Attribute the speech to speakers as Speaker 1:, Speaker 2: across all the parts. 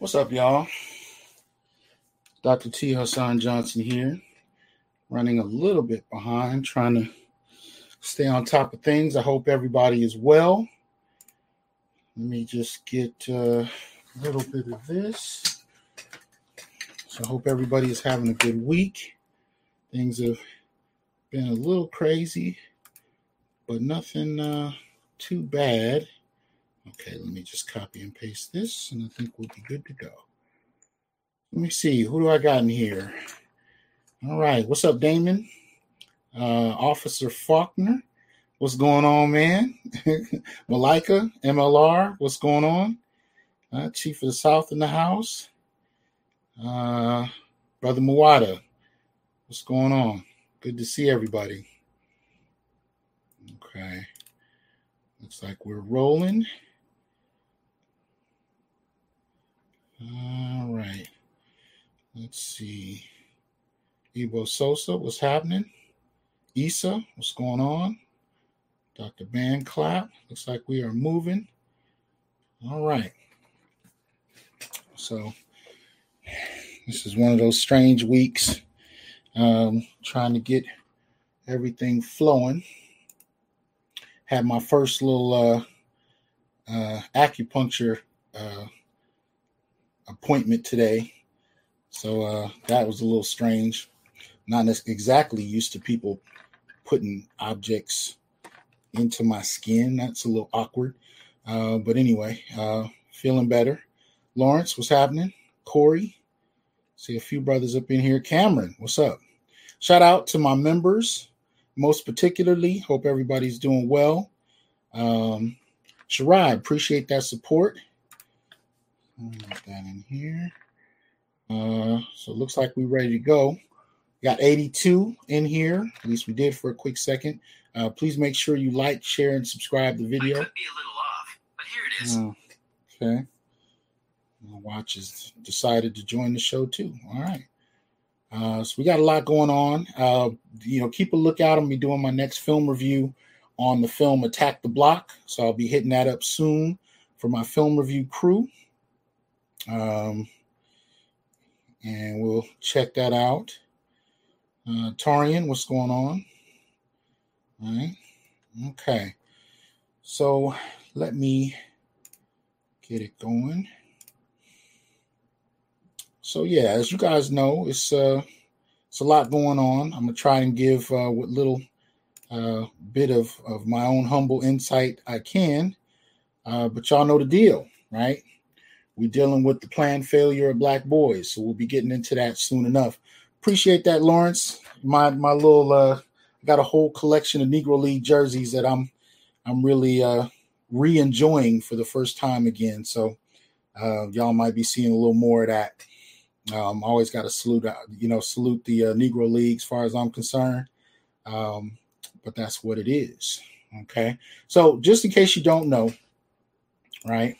Speaker 1: What's up, y'all? Dr. T. Hasan Johnson here, running a little bit behind, trying to stay on top of things. I hope everybody is well. Let me just get uh, a little bit of this. So I hope everybody is having a good week. Things have been a little crazy, but nothing uh, too bad. Okay, let me just copy and paste this, and I think we'll be good to go. Let me see, who do I got in here? All right, what's up, Damon? Uh, Officer Faulkner, what's going on, man? Malika, MLR, what's going on? Uh, Chief of the South in the house. Uh, Brother Muwada, what's going on? Good to see everybody. Okay. Looks like we're rolling. All right. Let's see. Ibo Sosa, what's happening? Issa, what's going on? Dr. Band Clap, looks like we are moving. All right. So, this is one of those strange weeks. Um, trying to get everything flowing. Had my first little uh, uh, acupuncture uh, appointment today. So uh, that was a little strange. Not exactly used to people putting objects into my skin. That's a little awkward. Uh, but anyway, uh, feeling better. Lawrence, what's happening? Corey, see a few brothers up in here. Cameron, what's up? Shout out to my members, most particularly. Hope everybody's doing well. Um, appreciate that support. Put that in here. Uh, so it looks like we're ready to go. Got 82 in here. At least we did for a quick second. Uh, please make sure you like, share, and subscribe the video. I could be a little off, but here it is. Uh, okay. My watch has decided to join the show too. All right. Uh, so we got a lot going on. Uh, you know, keep a lookout. I'm be doing my next film review on the film Attack the Block. So I'll be hitting that up soon for my film review crew. Um, and we'll check that out. Uh, Tarian, what's going on? All right. Okay. So let me get it going. So yeah, as you guys know, it's uh it's a lot going on. I'm gonna try and give uh, what little uh, bit of of my own humble insight I can. Uh, but y'all know the deal, right? We're dealing with the planned failure of black boys, so we'll be getting into that soon enough. Appreciate that, Lawrence. My my little uh, got a whole collection of Negro League jerseys that I'm I'm really uh, re-enjoying for the first time again. So uh, y'all might be seeing a little more of that. Um, always got to salute, uh, you know, salute the uh, Negro League as far as I'm concerned. Um, but that's what it is. Okay. So just in case you don't know, right?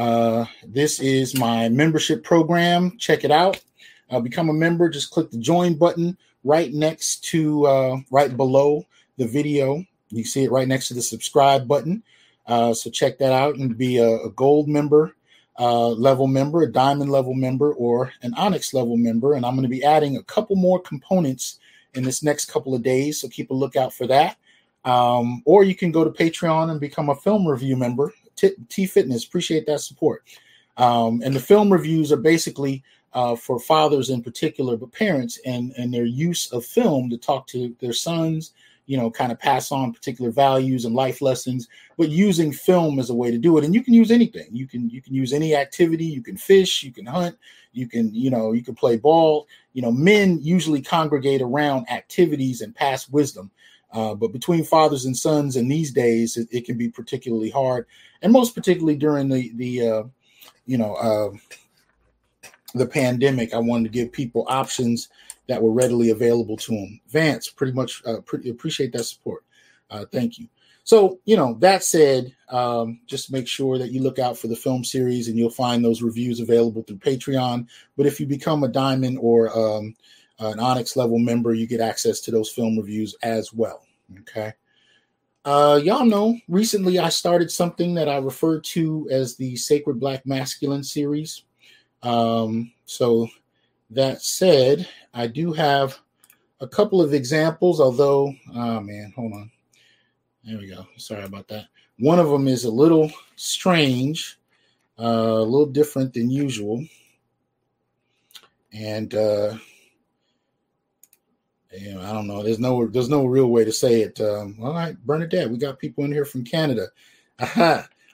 Speaker 1: Uh, this is my membership program. Check it out. Uh, become a member. Just click the join button right next to, uh, right below the video. You see it right next to the subscribe button. Uh, so check that out and be a, a gold member, uh, level member, a diamond level member, or an onyx level member. And I'm going to be adding a couple more components in this next couple of days. So keep a lookout for that. Um, or you can go to Patreon and become a film review member. T, Fitness. Appreciate that support. Um, and the film reviews are basically uh, for fathers in particular, but parents and and their use of film to talk to their sons. You know, kind of pass on particular values and life lessons, but using film as a way to do it. And you can use anything. You can you can use any activity. You can fish. You can hunt. You can you know you can play ball. You know, men usually congregate around activities and pass wisdom. Uh, but between fathers and sons in these days, it, it, can be particularly hard, and most particularly during the the uh, you know uh, the pandemic. I wanted to give people options that were readily available to them. Vance, pretty much uh, pretty appreciate that support. Uh, thank you. So you know that said, um, just make sure that you look out for the film series, and you'll find those reviews available through Patreon. But if you become a diamond or um, an Onyx level member, you get access to those film reviews as well. Okay. Uh, y'all know recently I started something that I refer to as the Sacred Black Masculine series. Um, so that said, I do have a couple of examples, although, oh man, hold on. There we go. Sorry about that. One of them is a little strange, uh, a little different than usual. And uh, I don't know. There's no there's no real way to say it. Um, all right, Bernadette, we got people in here from Canada.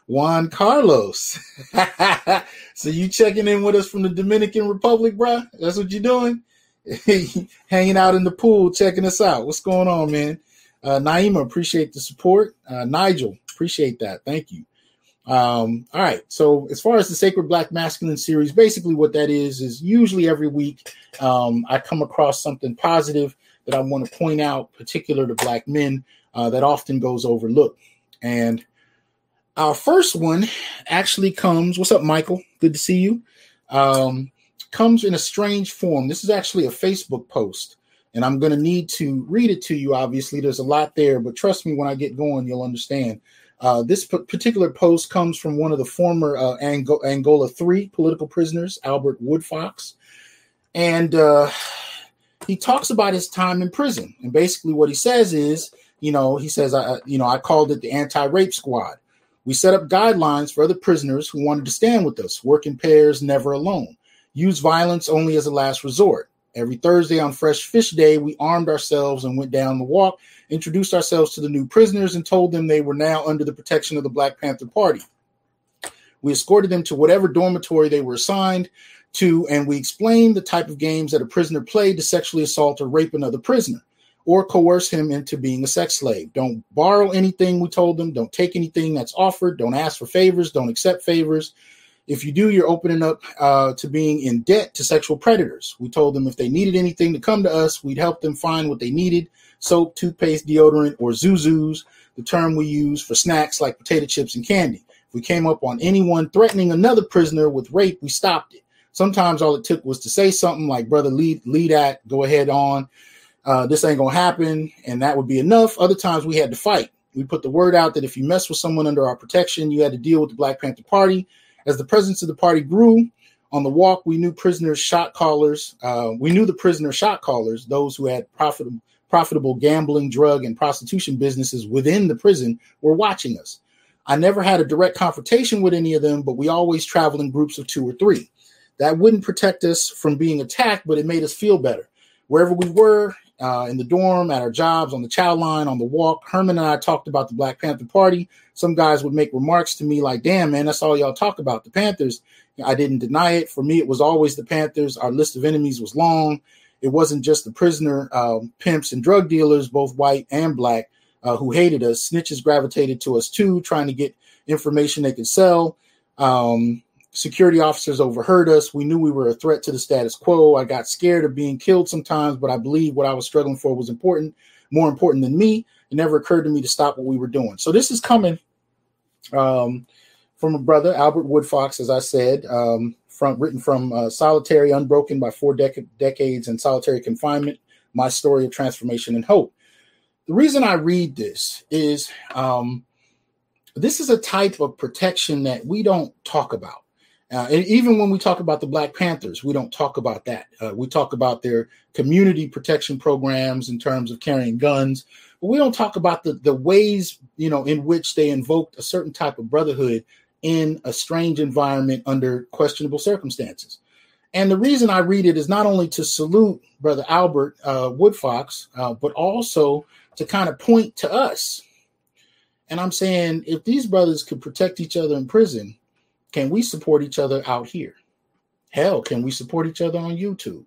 Speaker 1: Juan Carlos. so you checking in with us from the Dominican Republic, bro? That's what you're doing? Hanging out in the pool, checking us out. What's going on, man? Uh, Naima, appreciate the support. Uh, Nigel, appreciate that. Thank you. Um, all right. So as far as the Sacred Black Masculine series, basically what that is is usually every week um, I come across something positive that I want to point out, particular to black men, uh, that often goes overlooked. And our first one actually comes. What's up, Michael? Good to see you. Um, comes in a strange form. This is actually a Facebook post, and I'm going to need to read it to you. Obviously, there's a lot there, but trust me, when I get going, you'll understand. Uh, this p- particular post comes from one of the former uh, Ang- Angola 3 political prisoners, Albert Woodfox. And uh, he talks about his time in prison. And basically, what he says is, you know, he says, I, you know, I called it the anti-rape squad. We set up guidelines for other prisoners who wanted to stand with us, work in pairs, never alone. Use violence only as a last resort. Every Thursday on Fresh Fish Day, we armed ourselves and went down the walk, introduced ourselves to the new prisoners, and told them they were now under the protection of the Black Panther Party. We escorted them to whatever dormitory they were assigned and we explained the type of games that a prisoner played to sexually assault or rape another prisoner or coerce him into being a sex slave. Don't borrow anything, we told them. Don't take anything that's offered. Don't ask for favors. Don't accept favors. If you do, you're opening up uh, to being in debt to sexual predators. We told them if they needed anything to come to us, we'd help them find what they needed soap, toothpaste, deodorant, or zuzus, the term we use for snacks like potato chips and candy. If we came up on anyone threatening another prisoner with rape, we stopped it. Sometimes all it took was to say something like, brother, lead, lead at, go ahead on. Uh, this ain't going to happen. And that would be enough. Other times we had to fight. We put the word out that if you mess with someone under our protection, you had to deal with the Black Panther Party. As the presence of the party grew on the walk, we knew prisoners, shot callers. Uh, we knew the prisoner shot callers, those who had profitable, profitable gambling, drug, and prostitution businesses within the prison, were watching us. I never had a direct confrontation with any of them, but we always traveled in groups of two or three. That wouldn't protect us from being attacked, but it made us feel better. Wherever we were, uh, in the dorm, at our jobs, on the chow line, on the walk, Herman and I talked about the Black Panther Party. Some guys would make remarks to me like, damn, man, that's all y'all talk about, the Panthers. I didn't deny it. For me, it was always the Panthers. Our list of enemies was long. It wasn't just the prisoner um, pimps and drug dealers, both white and black, uh, who hated us. Snitches gravitated to us too, trying to get information they could sell. Um, security officers overheard us. We knew we were a threat to the status quo. I got scared of being killed sometimes, but I believe what I was struggling for was important, more important than me. It never occurred to me to stop what we were doing. So this is coming um, from a brother, Albert Woodfox, as I said, um, from written from uh, Solitary Unbroken by Four dec- Decades and Solitary Confinement, My Story of Transformation and Hope. The reason I read this is um, this is a type of protection that we don't talk about uh, and even when we talk about the Black Panthers, we don't talk about that. Uh, we talk about their community protection programs in terms of carrying guns, but we don't talk about the the ways you know in which they invoked a certain type of brotherhood in a strange environment under questionable circumstances. And the reason I read it is not only to salute Brother Albert uh, Woodfox, uh, but also to kind of point to us. And I'm saying if these brothers could protect each other in prison, can we support each other out here? Hell, can we support each other on YouTube?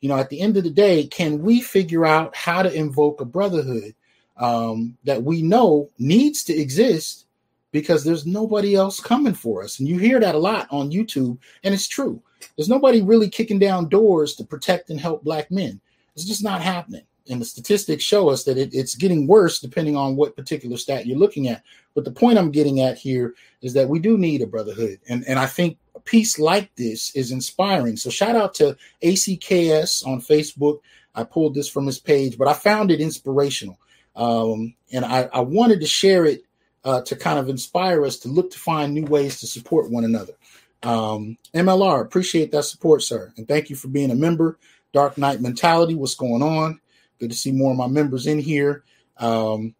Speaker 1: You know, at the end of the day, can we figure out how to invoke a brotherhood um, that we know needs to exist because there's nobody else coming for us? And you hear that a lot on YouTube, and it's true. There's nobody really kicking down doors to protect and help black men. It's just not happening and the statistics show us that it, it's getting worse depending on what particular stat you're looking at. But the point I'm getting at here is that we do need a brotherhood, and and I think a piece like this is inspiring. So shout out to ACKS on Facebook. I pulled this from his page, but I found it inspirational, um, and I, I wanted to share it uh, to kind of inspire us to look to find new ways to support one another. Um, MLR, appreciate that support, sir. And thank you for being a member. Dark Knight Mentality, what's going on? Good to see more of my members in here. Um,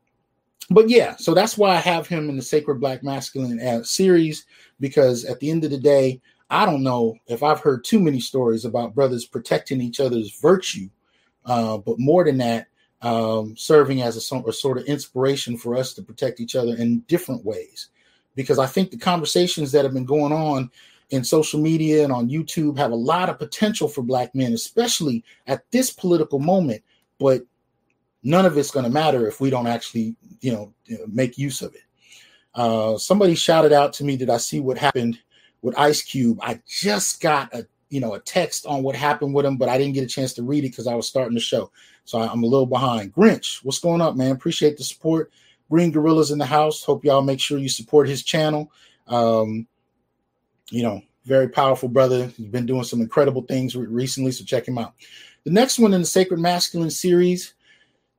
Speaker 1: but yeah, so that's why I have him in the Sacred Black Masculine uh, series because at the end of the day, I don't know if I've heard too many stories about brothers protecting each other's virtue, uh, but more than that, um, serving as a, a, sort of inspiration for us to protect each other in different ways. Because I think the conversations that have been going on in social media and on YouTube have a lot of potential for Black men, especially at this political moment. But none of it's going to matter if we don't actually, you know, make use of it. Uh, somebody shouted out to me that I see what happened with Ice Cube. I just got a you know a text on what happened with him, but I didn't get a chance to read it because I was starting the show, so I'm a little behind. Grinch, what's going up, man? Appreciate the support. Green Gorillas in the house. Hope y'all make sure you support his channel. Um, you know, very powerful brother. He's been doing some incredible things recently, so check him out. The next one in the Sacred Masculine series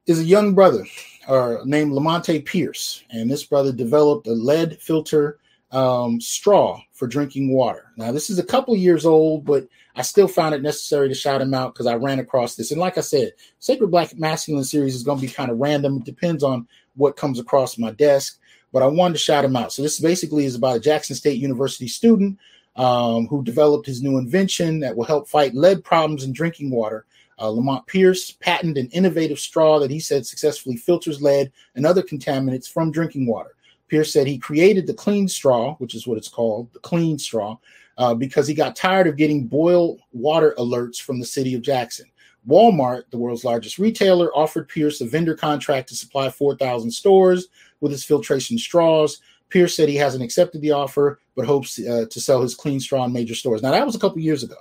Speaker 1: is a young brother uh, named Lamonte Pierce, and this brother developed a lead filter um, straw for drinking water. Now, this is a couple years old, but I still found it necessary to shout him out because I ran across this. And like I said, Sacred Black Masculine series is going to be kind of random. It depends on what comes across my desk, but I wanted to shout him out. So this basically is about a Jackson State University student um, who developed his new invention that will help fight lead problems in drinking water. Uh, Lamont Pierce patented an innovative straw that he said successfully filters lead and other contaminants from drinking water. Pierce said he created the clean straw, which is what it's called, the clean straw, uh, because he got tired of getting boil water alerts from the city of Jackson. Walmart, the world's largest retailer, offered Pierce a vendor contract to supply 4,000 stores with his filtration straws. Pierce said he hasn't accepted the offer, but hopes uh, to sell his clean straw in major stores. Now, that was a couple years ago,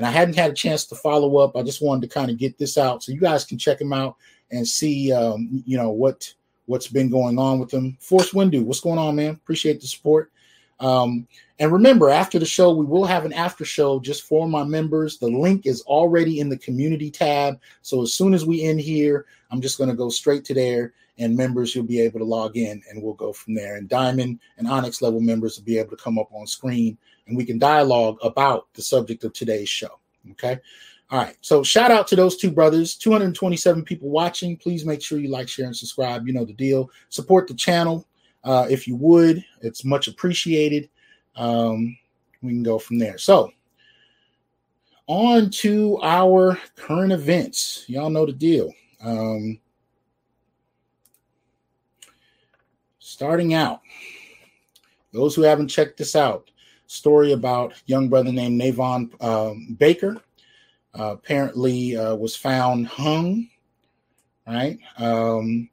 Speaker 1: and I hadn't had a chance to follow up. I just wanted to kind of get this out so you guys can check him out and see, um, you know, what what's been going on with him. Force Windu, what's going on, man? Appreciate the support. Um, and remember, after the show, we will have an after show just for my members. The link is already in the community tab. So as soon as we end here, I'm just going to go straight to there and members you'll be able to log in and we'll go from there and diamond and onyx level members will be able to come up on screen and we can dialogue about the subject of today's show okay all right so shout out to those two brothers 227 people watching please make sure you like share and subscribe you know the deal support the channel uh, if you would it's much appreciated um, we can go from there so on to our current events y'all know the deal um, starting out, those who haven't checked this out, story about young brother named Navon um, Baker. Uh, apparently uh, was found hung. Right, um,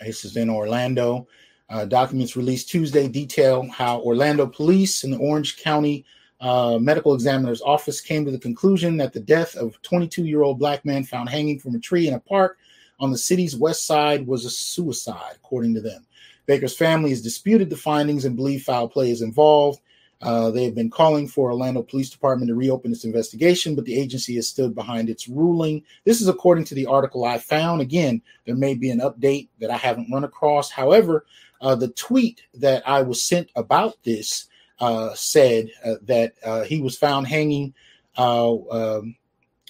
Speaker 1: this is in Orlando. Uh, documents released Tuesday detail how Orlando police and the Orange County uh, medical examiner's office came to the conclusion that the death of 22 year old black man found hanging from a tree in a park on the city's west side was a suicide, according to them. Baker's family has disputed the findings and believe foul play is involved. Uh, they have been calling for Orlando Police Department to reopen its investigation, but the agency has stood behind its ruling. This is according to the article I found. Again, there may be an update that I haven't run across. However, uh, the tweet that I was sent about this uh, said uh, that uh, he was found hanging uh, um,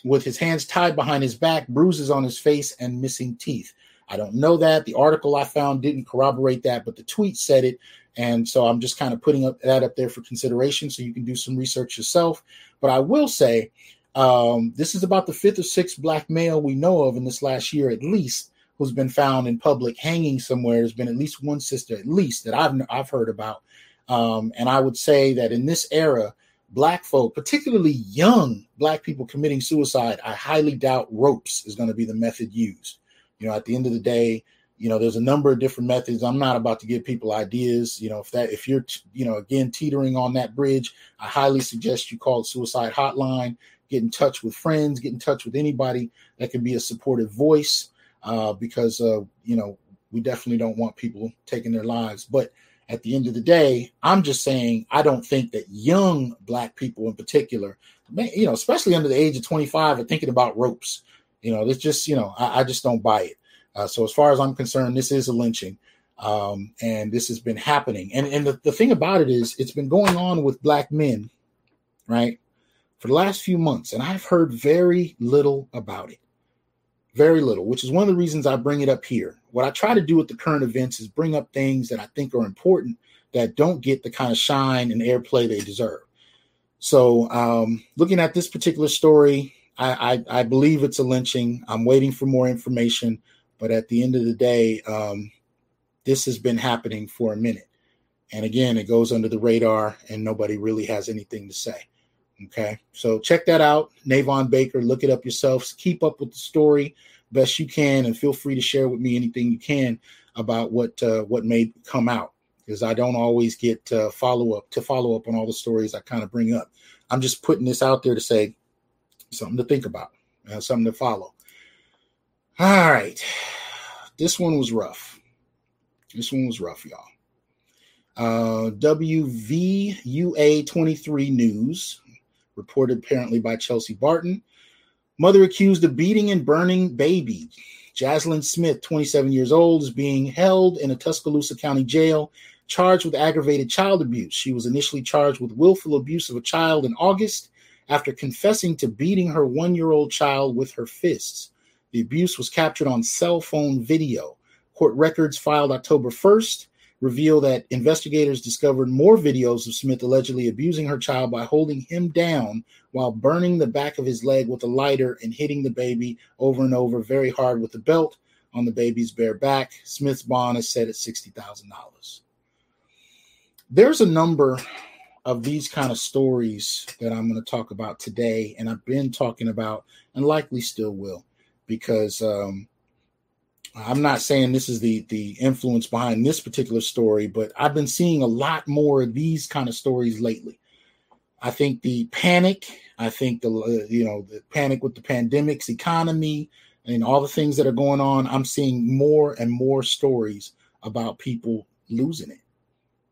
Speaker 1: with his hands tied behind his back, bruises on his face, and missing teeth. I don't know that. The article I found didn't corroborate that, but the tweet said it. And so I'm just kind of putting up, that up there for consideration so you can do some research yourself. But I will say um, this is about the fifth or sixth black male we know of in this last year, at least, who's been found in public hanging somewhere. There's been at least one sister, at least, that I've, I've heard about. Um, and I would say that in this era, black folk, particularly young black people committing suicide, I highly doubt ropes is going to be the method used. You know, at the end of the day, you know, there's a number of different methods. I'm not about to give people ideas. You know, if that, if you're, you know, again, teetering on that bridge, I highly suggest you call the suicide hotline, get in touch with friends, get in touch with anybody that can be a supportive voice, uh, because, uh, you know, we definitely don't want people taking their lives. But at the end of the day, I'm just saying, I don't think that young black people in particular, you know, especially under the age of 25, are thinking about ropes. You know, it's just, you know, I, I just don't buy it. Uh, so as far as I'm concerned, this is a lynching. Um, and this has been happening. And, and the, the thing about it is, it's been going on with black men, right, for the last few months. And I've heard very little about it. Very little, which is one of the reasons I bring it up here. What I try to do with the current events is bring up things that I think are important that don't get the kind of shine and airplay they deserve. So, um, looking at this particular story, I, I, I, believe it's a lynching. I'm waiting for more information, but at the end of the day, um, this has been happening for a minute. And again, it goes under the radar, and nobody really has anything to say. Okay, so check that out, Navon Baker. Look it up yourselves. Keep up with the story best you can, and feel free to share with me anything you can about what uh, what may come out because I don't always get uh, follow up to follow up on all the stories I kind of bring up. I'm just putting this out there to say something to think about, uh, something to follow. All right, this one was rough. This one was rough, y'all. Uh, WVUA 23 News reported apparently by Chelsea Barton. Mother accused of beating and burning baby. Jaslyn Smith, 27 years old, is being held in a Tuscaloosa County jail charged with aggravated child abuse. She was initially charged with willful abuse of a child in August after confessing to beating her one year old child with her fists. The abuse was captured on cell phone video. Court records filed October 1st reveal that investigators discovered more videos of Smith allegedly abusing her child by holding him down while burning the back of his leg with a lighter and hitting the baby over and over very hard with the belt on the baby's bare back. Smith's bond is set at $60,000 there's a number of these kind of stories that I'm going to talk about today, and I've been talking about, and likely still will, because um, I'm not saying this is the the influence behind this particular story, but I've been seeing a lot more of these kind of stories lately. I think the panic, I think the uh, you know the panic with the pandemics, economy, and all the things that are going on. I'm seeing more and more stories about people losing it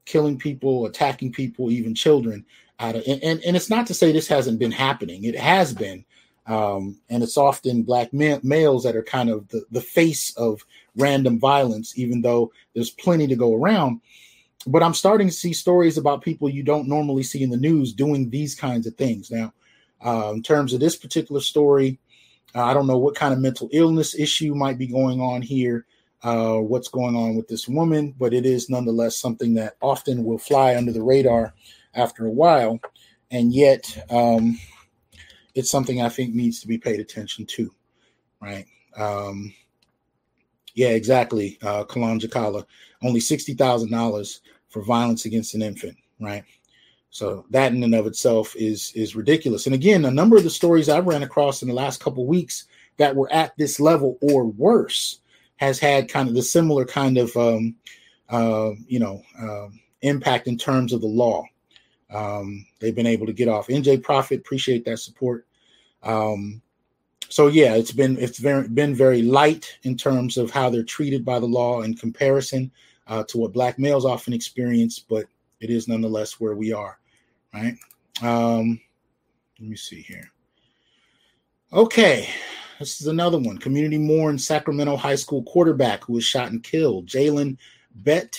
Speaker 1: killing people, attacking people, even children. Out of and, and, and it's not to say this hasn't been happening. It has been. Um, and it's often black ma- males that are kind of the, the face of random violence, even though there's plenty to go around. But I'm starting to see stories about people you don't normally see in the news doing these kinds of things. Now, uh, in terms of this particular story, uh, I don't know what kind of mental illness issue might be going on here uh, what's going on with this woman, but it is nonetheless something that often will fly under the radar after a while. And yet, um, it's something I think needs to be paid attention to, right? Um, yeah, exactly. Uh, Kalan Jakala, only $60,000 for violence against an infant, right? So that in and of itself is is ridiculous. And again, a number of the stories I ran across in the last couple weeks that were at this level or worse has had kind of the similar kind of um, uh, you know uh, impact in terms of the law. Um, they've been able to get off. NJ Profit appreciate that support. Um, so yeah, it's been it's very been very light in terms of how they're treated by the law in comparison uh, to what black males often experience, but it is nonetheless where we are, right? Um, let me see here. Okay, this is another one. Community mourns Sacramento High School quarterback who was shot and killed. Jalen Betschart,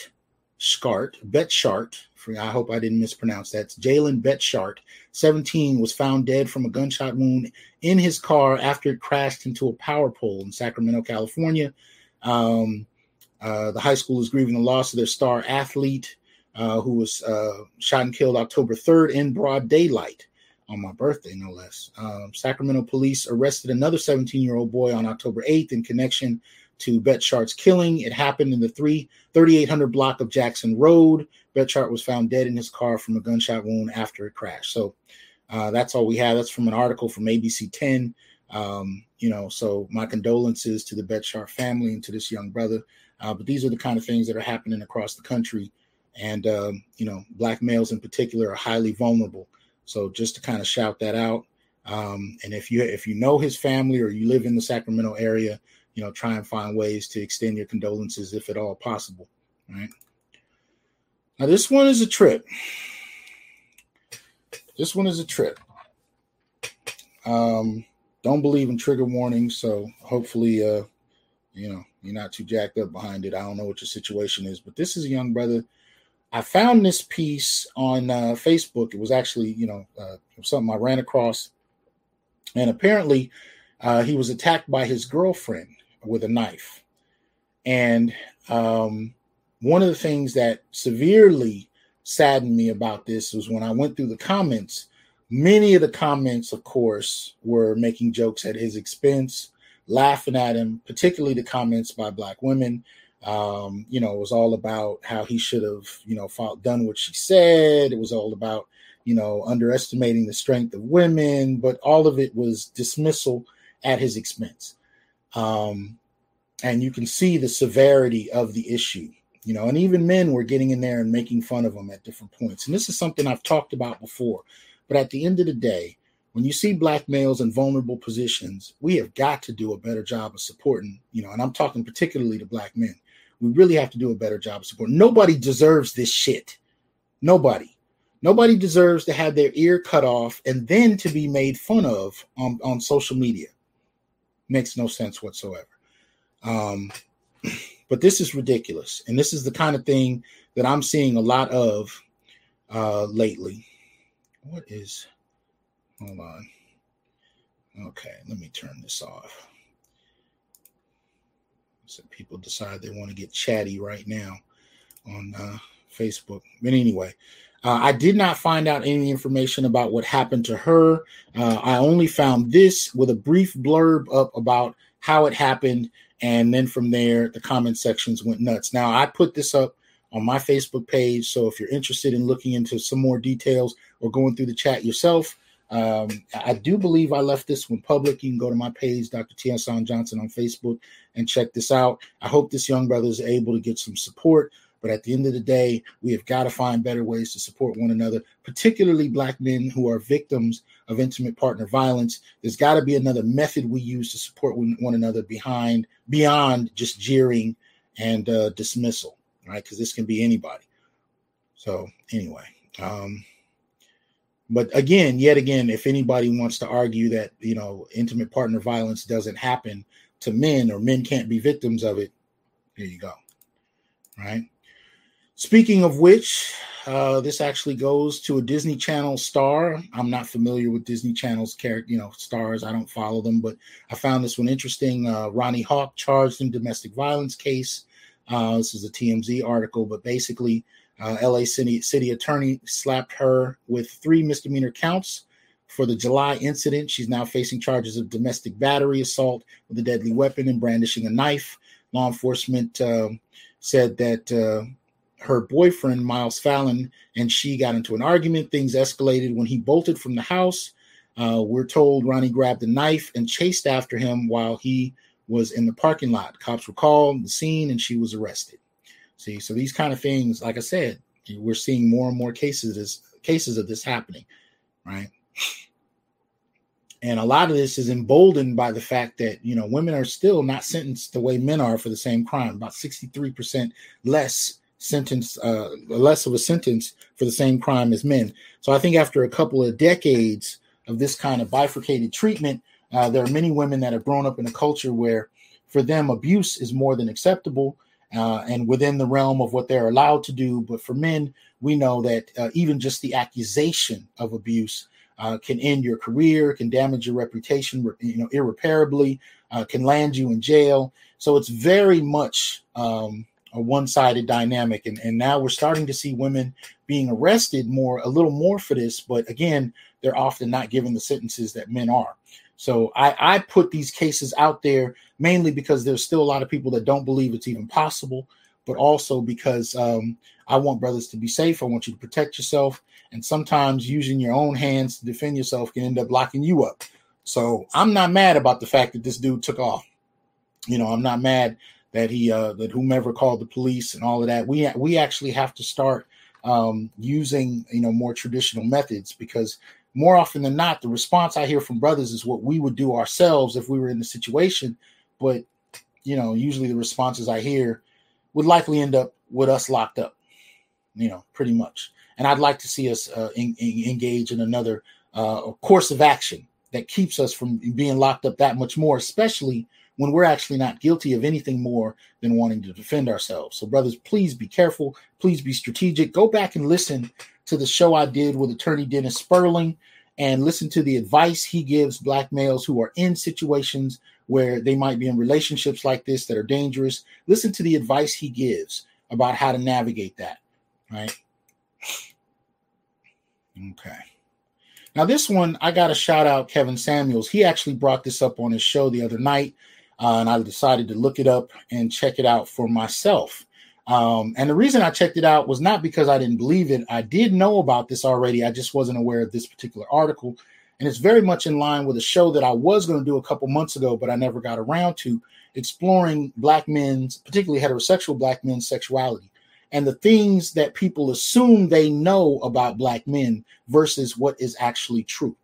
Speaker 1: Betschart, I hope I didn't mispronounce that. Jalen Betschart, 17, was found dead from a gunshot wound in his car after it crashed into a power pole in Sacramento, California. Um, uh, the high school is grieving the loss of their star athlete uh, who was uh, shot and killed October 3rd in broad daylight on my birthday, no less. Um, Sacramento police arrested another 17 year old boy on October 8th in connection to Betschart's killing. It happened in the 3 3800 block of Jackson Road. Betschart was found dead in his car from a gunshot wound after it crashed. So uh, that's all we have. That's from an article from ABC 10. Um, you know, so my condolences to the Betschart family and to this young brother. Uh, but these are the kind of things that are happening across the country. And, um, you know, black males in particular are highly vulnerable so just to kind of shout that out. Um, and if you if you know his family or you live in the Sacramento area, you know, try and find ways to extend your condolences if at all possible. Right. Now this one is a trip. This one is a trip. Um, don't believe in trigger warnings, so hopefully, uh, you know, you're not too jacked up behind it. I don't know what your situation is, but this is a young brother. I found this piece on uh, Facebook. It was actually, you know, uh, something I ran across, and apparently, uh, he was attacked by his girlfriend with a knife. And um, one of the things that severely saddened me about this was when I went through the comments. Many of the comments, of course, were making jokes at his expense laughing at him, particularly the comments by black women. Um, you know, it was all about how he should have, you know, fought, done what she said. It was all about, you know, underestimating the strength of women, but all of it was dismissal at his expense. Um, and you can see the severity of the issue, you know, and even men were getting in there and making fun of them at different points. And this is something I've talked about before. But at the end of the day, when you see black males in vulnerable positions, we have got to do a better job of supporting, you know, and I'm talking particularly to black men. We really have to do a better job of supporting. Nobody deserves this shit. Nobody. Nobody deserves to have their ear cut off and then to be made fun of on, on social media. Makes no sense whatsoever. Um, but this is ridiculous. And this is the kind of thing that I'm seeing a lot of uh, lately. What is Hold on. Okay, let me turn this off. So people decide they want to get chatty right now on uh, Facebook. But anyway, uh, I did not find out any information about what happened to her. Uh, I only found this with a brief blurb up about how it happened. And then from there, the comment sections went nuts. Now, I put this up on my Facebook page. So if you're interested in looking into some more details or going through the chat yourself, um, I do believe I left this one public. You can go to my page, Dr. T. Johnson on Facebook, and check this out. I hope this young brother is able to get some support. But at the end of the day, we have got to find better ways to support one another, particularly Black men who are victims of intimate partner violence. There's got to be another method we use to support one another behind beyond just jeering and uh, dismissal, right? Because this can be anybody. So anyway. Um, but again, yet again, if anybody wants to argue that you know intimate partner violence doesn't happen to men or men can't be victims of it, there you go. Right. Speaking of which, uh, this actually goes to a Disney Channel star. I'm not familiar with Disney Channel's character, you know, stars. I don't follow them, but I found this one interesting. Uh, Ronni Hawk charged in domestic violence case. Uh, this is a TMZ article, but basically, uh, LA City, City Attorney slapped her with three misdemeanor counts for the July incident. She's now facing charges of domestic battery, assault with a deadly weapon, and brandishing a knife. Law enforcement uh, said that uh, her boyfriend, Miles Fallon, and she got into an argument. Things escalated when he bolted from the house. Uh, we're told Ronni grabbed a knife and chased after him while he was in the parking lot. Cops were called the scene and she was arrested. See, so these kind of things, like I said, we're seeing more and more cases this, cases of this happening, right? And a lot of this is emboldened by the fact that you know women are still not sentenced the way men are for the same crime. About sixty three percent less sentence, uh, less of a sentence for the same crime as men. So I think after a couple of decades of this kind of bifurcated treatment, uh, there are many women that have grown up in a culture where, for them, abuse is more than acceptable uh, and within the realm of what they're allowed to do. But for men, we know that uh, even just the accusation of abuse uh, can end your career, can damage your reputation, you know, irreparably, uh, can land you in jail. So it's very much um, a one-sided dynamic, and, and now we're starting to see women being arrested more, a little more for this. But again, they're often not given the sentences that men are. So I, I put these cases out there mainly because there's still a lot of people that don't believe it's even possible, but also because um, I want brothers to be safe. I want you to protect yourself. And sometimes using your own hands to defend yourself can end up locking you up. So I'm not mad about the fact that this dude took off. You know, I'm not mad that he uh, that whomever called the police and all of that. We we actually have to start um, using you know more traditional methods because more often than not, the response I hear from brothers is what we would do ourselves if we were in the situation. But you know, usually the responses I hear would likely end up with us locked up. You know, pretty much. And I'd like to see us uh, in, in, engage in another uh, course of action that keeps us from being locked up that much more, especially when we're actually not guilty of anything more than wanting to defend ourselves. So, brothers, please be careful. Please be strategic. Go back and listen to the show I did with attorney Dennis Sperling and listen to the advice he gives black males who are in situations where they might be in relationships like this that are dangerous. Listen to the advice he gives about how to navigate that, right? Okay. Now, this one, I got to shout out Kevin Samuels. He actually brought this up on his show the other night, uh, and I decided to look it up and check it out for myself. Um, and the reason I checked it out was not because I didn't believe it. I did know about this already. I just wasn't aware of this particular article. And it's very much in line with a show that I was going to do a couple months ago, but I never got around to exploring black men's, particularly heterosexual black men's sexuality and the things that people assume they know about black men versus what is actually true.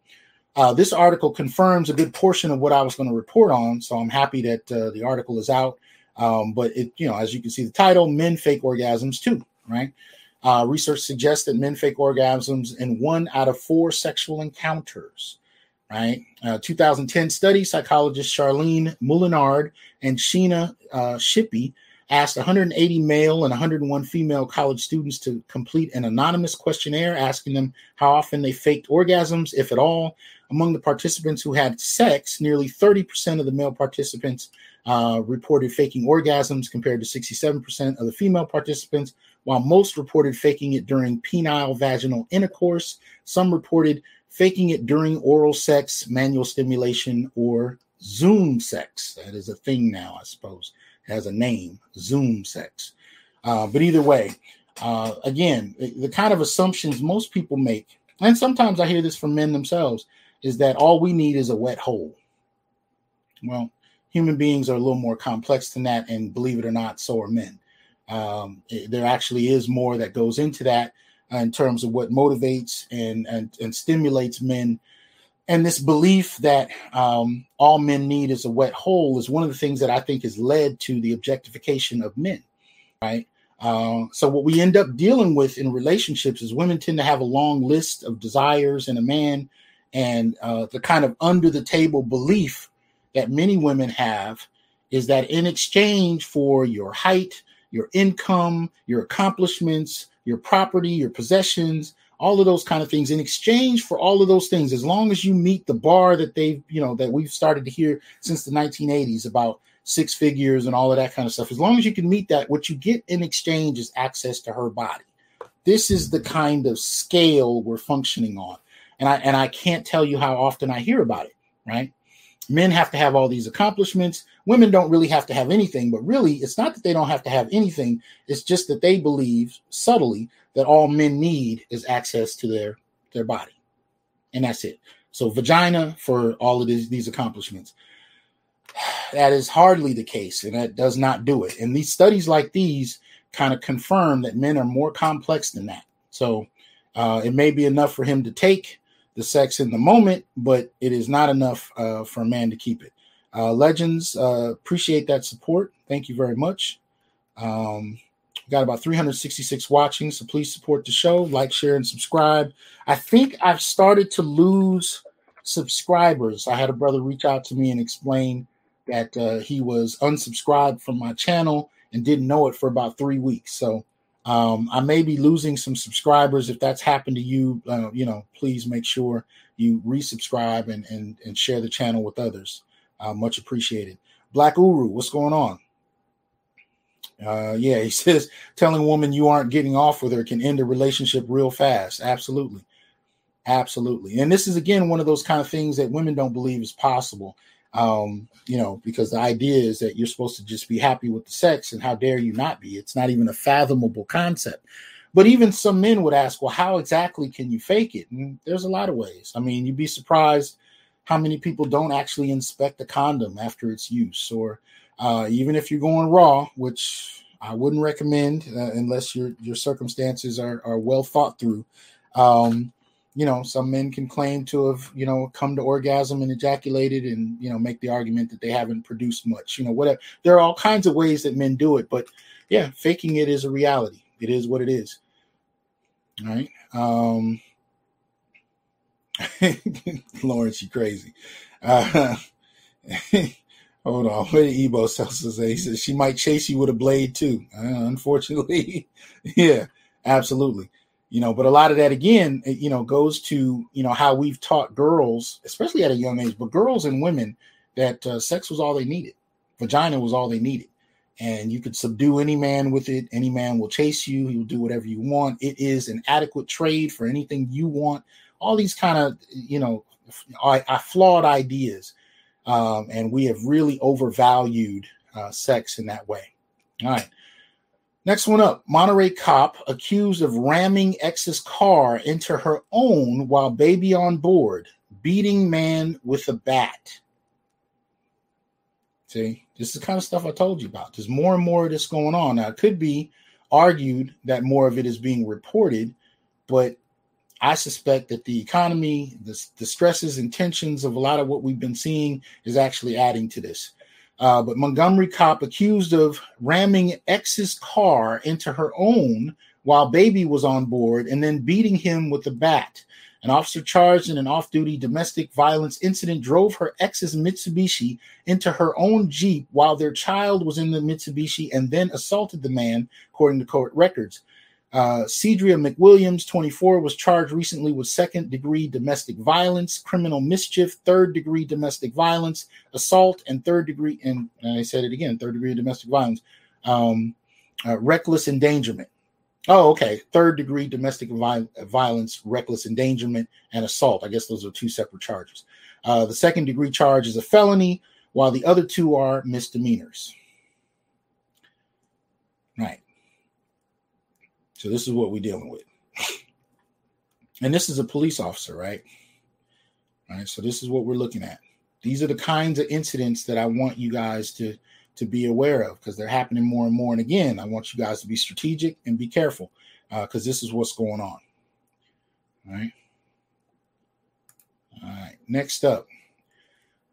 Speaker 1: Uh, this article confirms a good portion of what I was going to report on, so I'm happy that uh, the article is out. Um, but it, you know, as you can see, the title: "Men Fake Orgasms Too." Right? Uh, research suggests that men fake orgasms in one out of four sexual encounters. Right? Uh, 2010 study: psychologist Charlene Muehlenhard and Sheena uh, Shippee asked 180 male and 101 female college students to complete an anonymous questionnaire asking them how often they faked orgasms, if at all. Among the participants who had sex, nearly 30% of the male participants uh, reported faking orgasms compared to 67% of the female participants, while most reported faking it during penile vaginal intercourse. Some reported faking it during oral sex, manual stimulation, or Zoom sex. That is a thing now, I suppose has a name, Zoom sex. Uh, but either way, uh, again, the, the kind of assumptions most people make, and sometimes I hear this from men themselves, is that all we need is a wet hole. Well, human beings are a little more complex than that, and believe it or not, so are men. Um, it, there actually is more that goes into that uh, in terms of what motivates and, and, and stimulates men and this belief that um, all men need is a wet hole is one of the things that I think has led to the objectification of men, right? Uh, so what we end up dealing with in relationships is women tend to have a long list of desires in a man, and uh, the kind of under the table belief that many women have is that in exchange for your height, your income, your accomplishments, your property, your possessions, all of those kind of things in exchange for all of those things as long as you meet the bar that they've you know that we've started to hear since the 1980s about six figures and all of that kind of stuff as long as you can meet that what you get in exchange is access to her body. This is the kind of scale we're functioning on and i and i can't tell you how often i hear about it right? Men have to have all these accomplishments. Women don't really have to have anything but really it's not that they don't have to have anything. It's just that they believe subtly that all men need is access to their their body. And that's it. So vagina for all of these, these accomplishments. That is hardly the case and that does not do it. And these studies like these kind of confirm that men are more complex than that. So uh, it may be enough for him to take the sex in the moment, but it is not enough uh, for a man to keep it. Uh, legends, uh, appreciate that support. Thank you very much. Um, got about 366 watching, so please support the show, like, share, and subscribe. I think I've started to lose subscribers. I had a brother reach out to me and explain that uh, he was unsubscribed from my channel and didn't know it for about three weeks. So um, I may be losing some subscribers. If that's happened to you, uh, you know, please make sure you resubscribe and and, and share the channel with others. Uh, much appreciated. Black Uru, what's going on? Uh, yeah, he says telling a woman you aren't getting off with her can end a relationship real fast. Absolutely. Absolutely. And this is again one of those kind of things that women don't believe is possible um, you know, because the idea is that you're supposed to just be happy with the sex, and how dare you not be? It's not even a fathomable concept. But even some men would ask, well, how exactly can you fake it? And there's a lot of ways. I mean, you'd be surprised how many people don't actually inspect the condom after its use, or uh, even if you're going raw, which I wouldn't recommend uh, unless your your circumstances are are well thought through. Um, you know, some men can claim to have, you know, come to orgasm and ejaculated and, you know, make the argument that they haven't produced much, you know, whatever. There are all kinds of ways that men do it, but yeah, faking it is a reality. It is what it is. Right. Um, Lawrence, you crazy. Uh, Hold on. Where did Ebo Celso say? He says she might chase you with a blade too. Uh, unfortunately, yeah, absolutely. You know, but a lot of that again, you know, goes to you know how we've taught girls, especially at a young age, but girls and women that uh, sex was all they needed, vagina was all they needed, and you could subdue any man with it. Any man will chase you. He will do whatever you want. It is an adequate trade for anything you want. All these kind of you know, I, I flawed ideas um, and we have really overvalued uh, sex in that way. All right. Next one up Monterey cop accused of ramming ex's car into her own while baby on board, beating man with a bat. See, this is the kind of stuff I told you about. There's more and more of this going on. Now, it could be argued that more of it is being reported, but I suspect that the economy, the, the, stresses and tensions of a lot of what we've been seeing is actually adding to this. Uh, but Montgomery cop accused of ramming ex's car into her own while baby was on board and then beating him with a bat. An officer charged in an off duty domestic violence incident drove her ex's Mitsubishi into her own Jeep while their child was in the Mitsubishi and then assaulted the man, according to court records. Uh, Cedria McWilliams, 24, was charged recently with second degree domestic violence, criminal mischief, third degree domestic violence, assault, and third degree, and, and I said it again, third degree domestic violence, um, uh, reckless endangerment. Oh, okay. Third degree domestic vi- violence, reckless endangerment, and assault. I guess those are two separate charges. Uh, the second degree charge is a felony, while the other two are misdemeanors. Right. So this is what we're dealing with. And this is a police officer, right? All right. So this is what we're looking at. These are the kinds of incidents that I want you guys to to be aware of because they're happening more and more. And again, I want you guys to be strategic and be careful because uh, this is what's going on. All right. All right. Next up,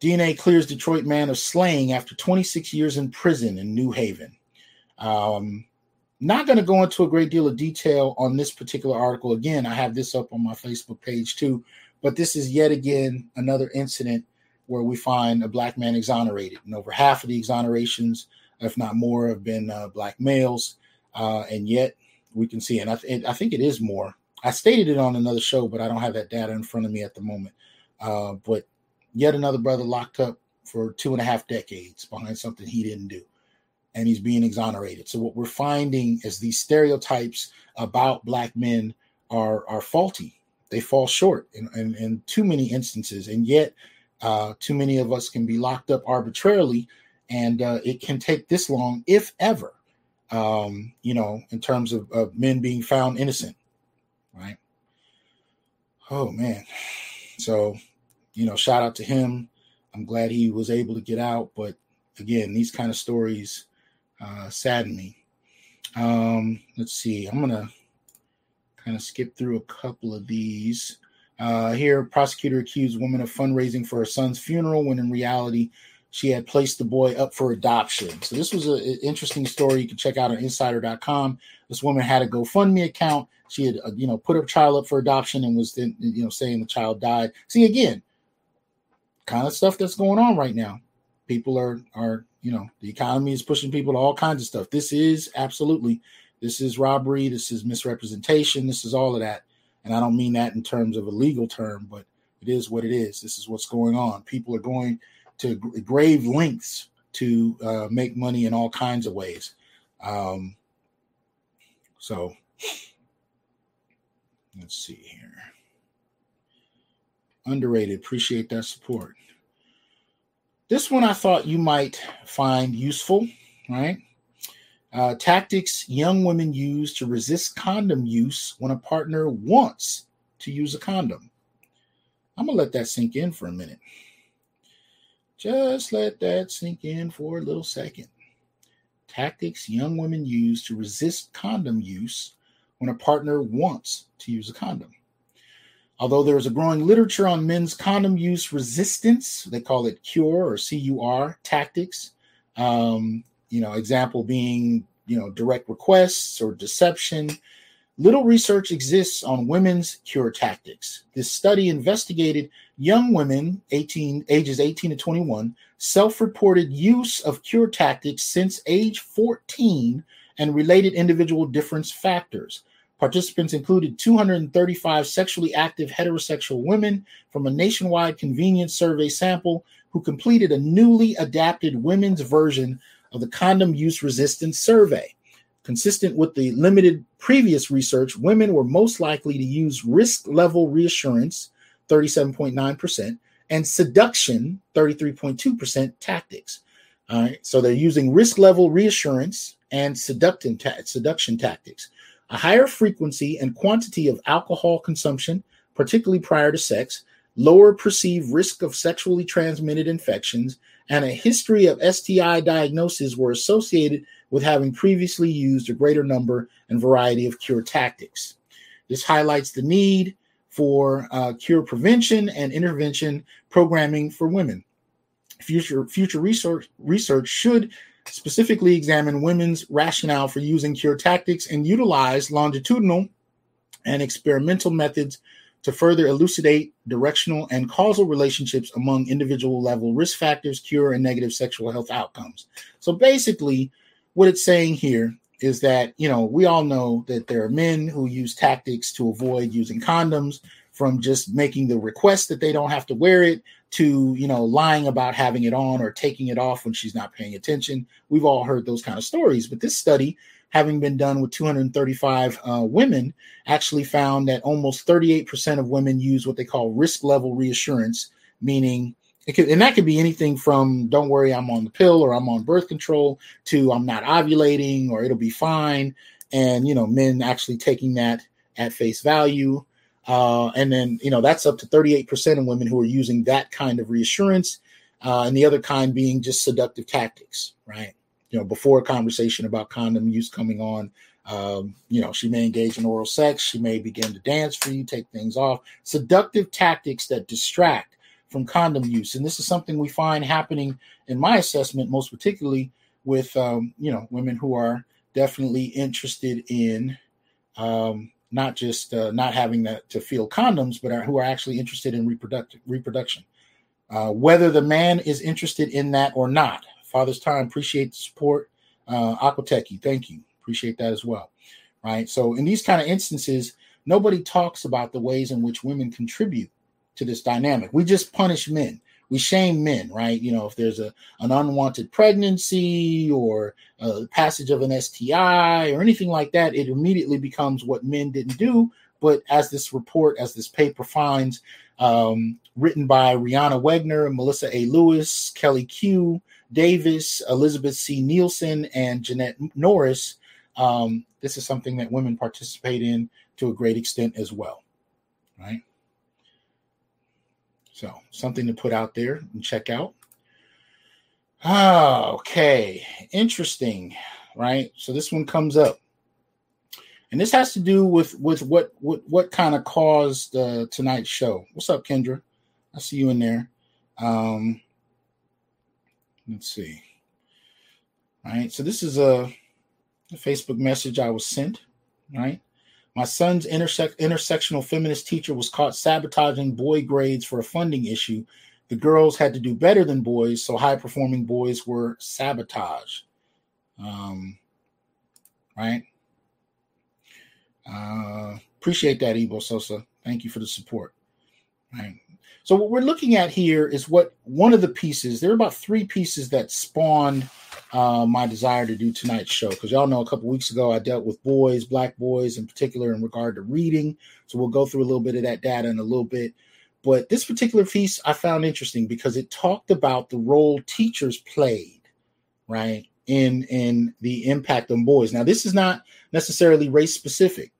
Speaker 1: DNA clears Detroit man of slaying after 26 years in prison in New Haven. Um, not going to go into a great deal of detail on this particular article. Again, I have this up on my Facebook page too, but this is yet again another incident where we find a black man exonerated. And over half of the exonerations, if not more, have been uh, black males. Uh, and yet we can see, and I, th- I, think it is more. I stated it on another show, but I don't have that data in front of me at the moment. Uh, but yet another brother locked up for two and a half decades behind something he didn't do and he's being exonerated. So what we're finding is these stereotypes about black men are are faulty. They fall short in, in, in too many instances, and yet uh, too many of us can be locked up arbitrarily, and uh, it can take this long, if ever. Um, you know, in terms of, of men being found innocent, right? Oh man. So, you know, shout out to him. I'm glad he was able to get out, but again, these kind of stories uh, sadden me. Um, let's see. I'm gonna kind of skip through a couple of these. Uh, here, prosecutor accused woman of fundraising for her son's funeral when in reality she had placed the boy up for adoption. So this was an interesting story you can check out on insider.com. This woman had a GoFundMe account. She had, uh, you know, put her child up for adoption and was then, you know, saying the child died. See, again, kind of stuff that's going on right now. People are are you know the economy is pushing people to all kinds of stuff. This is absolutely this is robbery this is misrepresentation this is all of that. And i don't mean that in terms of a legal term but it is what it is. This is what's going on. People are going to grave lengths to uh, make money in all kinds of ways. Um, so let's see here. Underrated. Appreciate that support this one I thought you might find useful, right? Uh, tactics young women use to resist condom use when a partner wants to use a condom. I'm going to let that sink in for a minute. Just let that sink in for a little second. Tactics young women use to resist condom use when a partner wants to use a condom. Although there is a growing literature on men's condom use resistance, they call it CURE or CUR tactics. Um, you know, example being, you know, direct requests or deception. Little research exists on women's cure tactics. This study investigated young women 18 ages 18 to 21 self-reported use of cure tactics since age 14 and related individual difference factors. Participants included 235 sexually active heterosexual women from a nationwide convenience survey sample who completed a newly adapted women's version of the condom use resistance survey. Consistent with the limited previous research, women were most likely to use risk level reassurance, 37.9%, and seduction, 33.2% tactics. All right, so they're using risk level reassurance and ta- seduction tactics. A higher frequency and quantity of alcohol consumption, particularly prior to sex, lower perceived risk of sexually transmitted infections, and a history of STI diagnosis were associated with having previously used a greater number and variety of cure tactics. This highlights the need for uh, cure prevention and intervention programming for women. Future future research research should specifically examine women's rationale for using cure tactics and utilize longitudinal and experimental methods to further elucidate directional and causal relationships among individual level risk factors, cure, and negative sexual health outcomes. So basically, what it's saying here is that you know we all know that there are men who use tactics to avoid using condoms from just making the request that they don't have to wear it to you know lying about having it on or taking it off when she's not paying attention we've all heard those kind of stories but this study having been done with 235 uh, women actually found that almost 38% of women use what they call risk level reassurance meaning could, and that could be anything from "Don't worry, I'm on the pill" or "I'm on birth control" to "I'm not ovulating" or "It'll be fine." And you know, men actually taking that at face value, uh, and then you know that's up to 38% of women who are using that kind of reassurance, uh, and the other kind being just seductive tactics, right? You know, before a conversation about condom use coming on, um, you know, she may engage in oral sex, she may begin to dance for you, take things off. Seductive tactics that distract from condom use. And this is something we find happening in my assessment, most particularly with um, you know women who are definitely interested in um, not just uh, not having that to feel condoms, but are, who are actually interested in reproduction. Uh, whether the man is interested in that or not. Father's time, appreciate the support. Uh, thank you, appreciate that as well. Right. So in these kind of instances, nobody talks about the ways in which women contribute to this dynamic. We just punish men. We shame men, right? You know, if there's a an unwanted pregnancy or a passage of an STI or anything like that, it immediately becomes what men didn't do. But as this report, as this paper finds, um, written by Rhiana Wegner, Melissa A. Lewis, Kelly Cue Davis, Elizabeth C. Neilson, and Jeanette Norris, um, this is something that women participate in to a great extent as well, right? So something to put out there and check out. Ah, okay, interesting, right? So this one comes up, and this has to do with with what what what kind of caused uh, tonight's show. What's up, Kendra? I see you in there. Um, let's see. All right, so this is a, a Facebook message I was sent. Right, my son's interse- intersectional feminist teacher was caught sabotaging boy grades for a funding issue. The girls had to do better than boys, so high performing boys were sabotaged. Um, right? Uh, appreciate that, Evo Sosa. Thank you for the support. Right. So what we're looking at here is what one of the pieces. There are about three pieces that spawned uh, my desire to do tonight's show because y'all know a couple weeks ago I dealt with boys, black boys in particular, in regard to reading. So we'll go through a little bit of that data in a little bit. But this particular piece I found interesting because it talked about the role teachers played, right, in in the impact on boys. Now this is not necessarily race specific.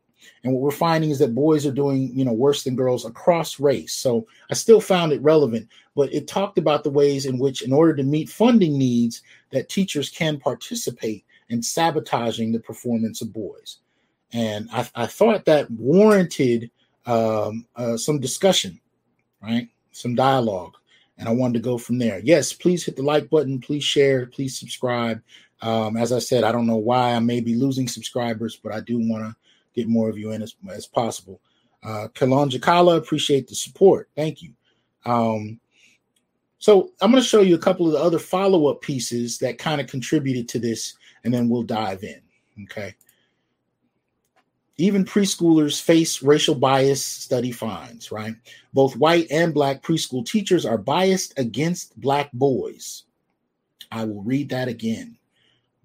Speaker 1: And what we're finding is that boys are doing, you know, worse than girls across race. So I still found it relevant, but it talked about the ways in which, in order to meet funding needs, that teachers can participate in sabotaging the performance of boys. And I, I thought that warranted um, uh, some discussion, right? Some dialogue. And I wanted to go from there. Yes, please hit the like button. Please share. Please subscribe. Um, as I said, I don't know why I may be losing subscribers, but I do want to get more of you in as, as possible. Uh, Kalonjakala, appreciate the support. Thank you. Um, so I'm going to show you a couple of the other follow up pieces that kind of contributed to this, and then we'll dive in. Okay. Even preschoolers face racial bias, study finds, right? Both white and black preschool teachers are biased against black boys. I will read that again.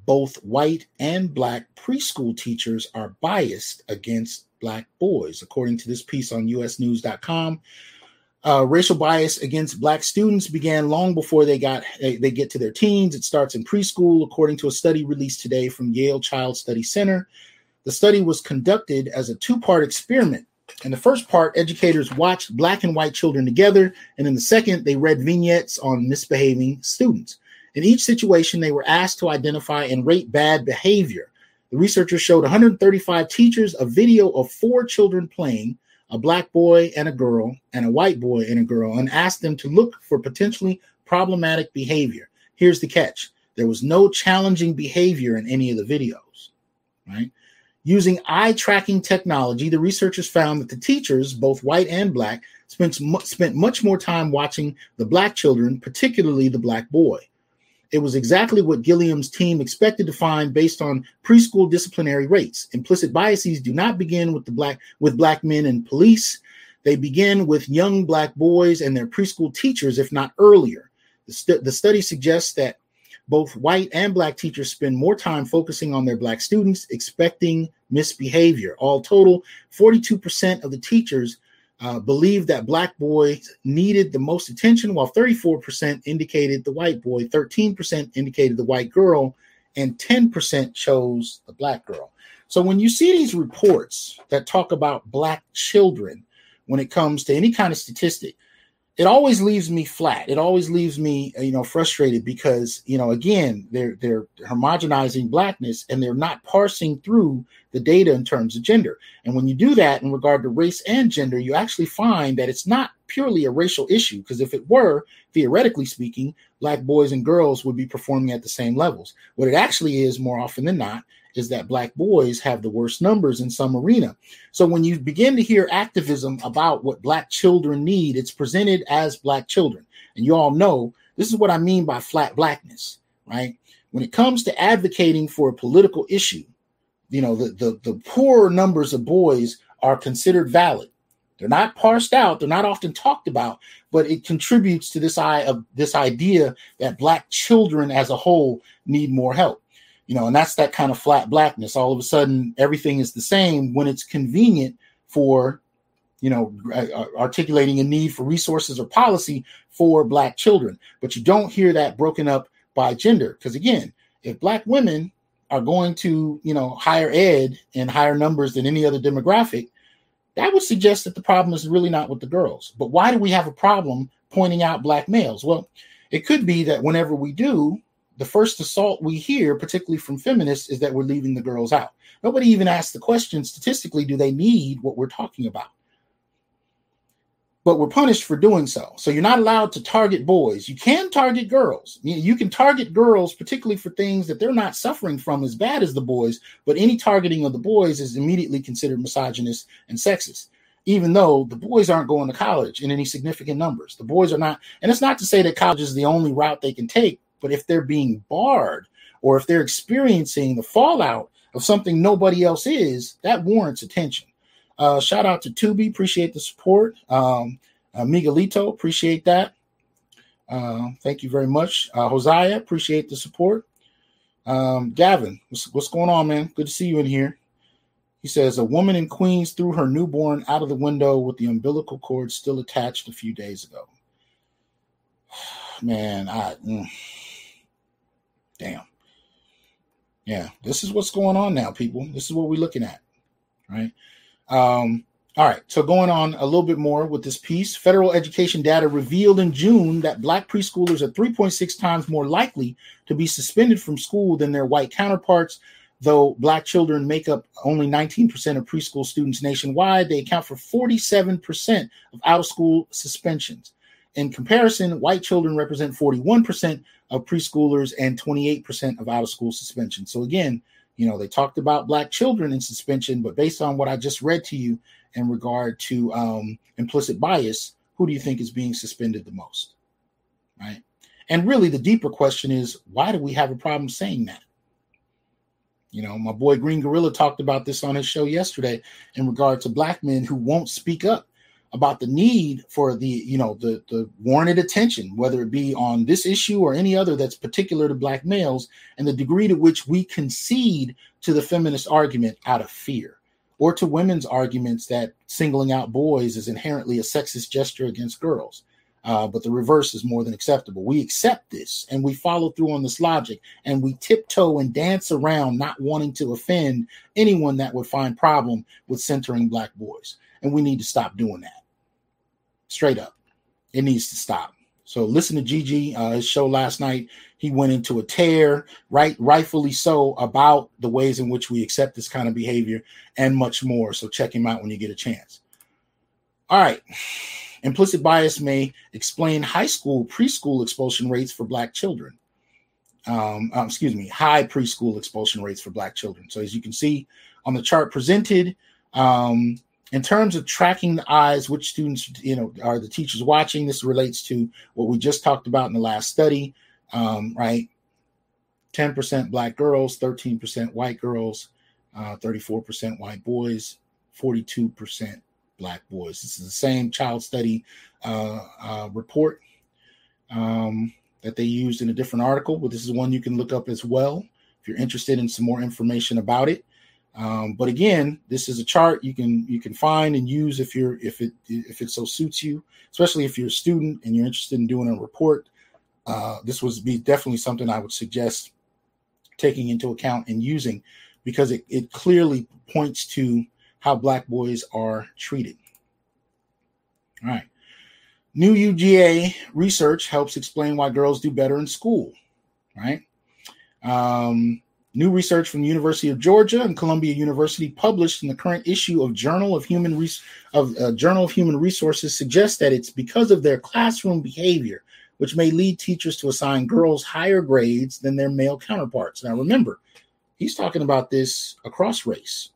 Speaker 1: Both white and black preschool teachers are biased against black boys, according to this piece on usnews.com. Uh, racial bias against black students began long before they got they, they get to their teens. It starts in preschool, according to a study released today from Yale Child Study Center. The study was conducted as a two-part experiment. In the first part, educators watched black and white children together, and in the second, they read vignettes on misbehaving students. In each situation, they were asked to identify and rate bad behavior. The researchers showed 135 teachers a video of four children playing a black boy and a girl, and a white boy and a girl, and asked them to look for potentially problematic behavior. Here's the catch there was no challenging behavior in any of the videos, right? Using eye tracking technology, the researchers found that the teachers, both white and black, spent, spent much more time watching the black children, particularly the black boy. It was exactly what Gilliam's team expected to find based on preschool disciplinary rates. Implicit biases do not begin with the black with black men and police. They begin with young black boys and their preschool teachers, if not earlier. The, the study suggests that both white and black teachers spend more time focusing on their black students, expecting misbehavior. All total, 42% of the teachers uh, believed that black boys needed the most attention, while 34% indicated the white boy, 13% indicated the white girl, and 10% chose the black girl. So when you see these reports that talk about black children, when it comes to any kind of statistic, it always leaves me flat. It always leaves me, uh, you know, frustrated because, you know, again, they're they're homogenizing blackness and they're not parsing through the data in terms of gender. And when you do that in regard to race and gender, you actually find that it's not purely a racial issue because if it were, theoretically speaking, black boys and girls would be performing at the same levels. What it actually is more often than not is that black boys have the worst numbers in some arena. So when you begin to hear activism about what black children need, it's presented as black children. And you all know this is what I mean by flat blackness, right? When it comes to advocating for a political issue, you know, the, the, the poorer numbers of boys are considered valid. They're not parsed out, they're not often talked about, but it contributes to this of this idea that black children as a whole need more help you know, and that's that kind of flat blackness. All of a sudden, everything is the same when it's convenient for, you know, articulating a need for resources or policy for Black children. But you don't hear that broken up by gender. Because again, if Black women are going to, you know, higher ed in higher numbers than any other demographic, that would suggest that the problem is really not with the girls. But why do we have a problem pointing out Black males? Well, it could be that whenever we do, the first assault we hear, particularly from feminists, is that we're leaving the girls out. Nobody even asks the question statistically, do they need what we're talking about? But we're punished for doing so. So you're not allowed to target boys. You can target girls. You can target girls, particularly for things that they're not suffering from as bad as the boys, but any targeting of the boys is immediately considered misogynist and sexist even though the boys aren't going to college in any significant numbers. The boys are not, and it's not to say that college is the only route they can take, but if they're being barred or if they're experiencing the fallout of something nobody else is, that warrants attention. Uh, shout out to Tubi, appreciate the support. Um, uh, Miguelito, appreciate that. Uh, thank you very much. Uh, Hosea, appreciate the support. Um, Gavin, what's, what's going on, man? Good to see you in here. He says a woman in Queens threw her newborn out of the window with the umbilical cord still attached a few days ago. Man, I. Mm. Damn. Yeah, this is what's going on now, people. This is what we're looking at, right? Um, all right, so going on a little bit more with this piece, federal education data revealed in June that black preschoolers are 3.6 times more likely to be suspended from school than their white counterparts. Though black children make up only 19% of preschool students nationwide, they account for 47% of out of school suspensions. In comparison, white children represent 41% of preschoolers and 28% of out of school suspension. So again, You know, they talked about black children in suspension, but based on what I just read to you in regard to um, implicit bias, who do you think is being suspended the most? Right. And really, the deeper question is why do we have a problem saying that? You know, my boy Green Gorilla talked about this on his show yesterday in regard to black men who won't speak up about the need for the you know the the warranted attention whether it be on this issue or any other that's particular to black males and the degree to which we concede to the feminist argument out of fear or to women's arguments that singling out boys is inherently a sexist gesture against girls. Uh, but the reverse is more than acceptable. We accept this and we follow through on this logic and we tiptoe and dance around not wanting to offend anyone that would find problem with centering black boys. And we need to stop doing that straight up. It needs to stop. So listen to Gigi, uh, his show last night. He went into a tear, right, rightfully so, about the ways in which we accept this kind of behavior and much more. So check him out when you get a chance. All right. Implicit bias may explain high school preschool expulsion rates for black children. Um, um, excuse me, high preschool expulsion rates for black children. So as you can see on the chart presented, um, in terms of tracking the eyes, which students, you know, are the teachers watching? This relates to what we just talked about in the last study, um, right? 10% black girls, 13% white girls, uh, 34% white boys, 42% black boys. This is the same child study uh, uh, report um, that they used in a different article, but this is one you can look up as well if you're interested in some more information about it. Um, but again, this is a chart you can you can find and use if you're if it if it so suits you, especially if you're a student and you're interested in doing a report. Uh, this would be definitely something I would suggest taking into account and using because it, it clearly points to how black boys are treated. All right. New UGA research helps explain why girls do better in school, right? Um, New research from the University of Georgia and Columbia University, published in the current issue of Journal of Human of uh, Journal of Human Resources, suggests that it's because of their classroom behavior, which may lead teachers to assign girls higher grades than their male counterparts. Now, remember, he's talking about this across race.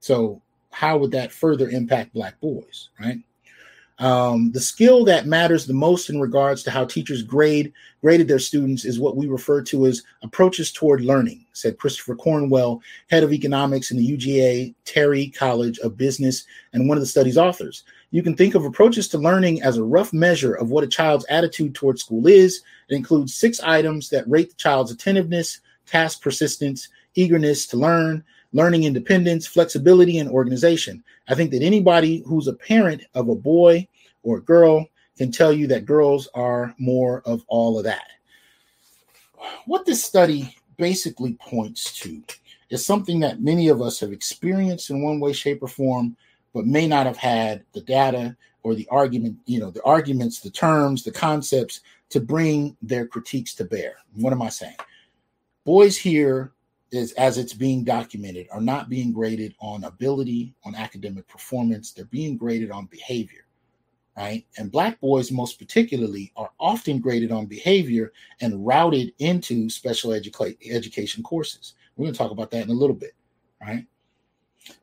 Speaker 1: So, how would that further impact Black boys, right? Um, the skill that matters the most in regards to how teachers grade graded their students is what we refer to as approaches toward learning, said Christopher Cornwell, head of economics in the UGA Terry College of Business and one of the study's authors. You can think of approaches to learning as a rough measure of what a child's attitude toward school is. It includes six items that rate the child's attentiveness, task persistence, eagerness to learn, learning independence, flexibility, and organization. I think that anybody who's a parent of a boy or a girl can tell you that girls are more of all of that. What this study basically points to is something that many of us have experienced in one way, shape, or form, but may not have had the data or the argument, you know, the arguments, the terms, the concepts to bring their critiques to bear. What am I saying? Boys here is as it's being documented are not being graded on ability on academic performance. They're being graded on behavior right? And black boys most particularly are often graded on behavior and routed into special educa- education courses. We're going to talk about that in a little bit right?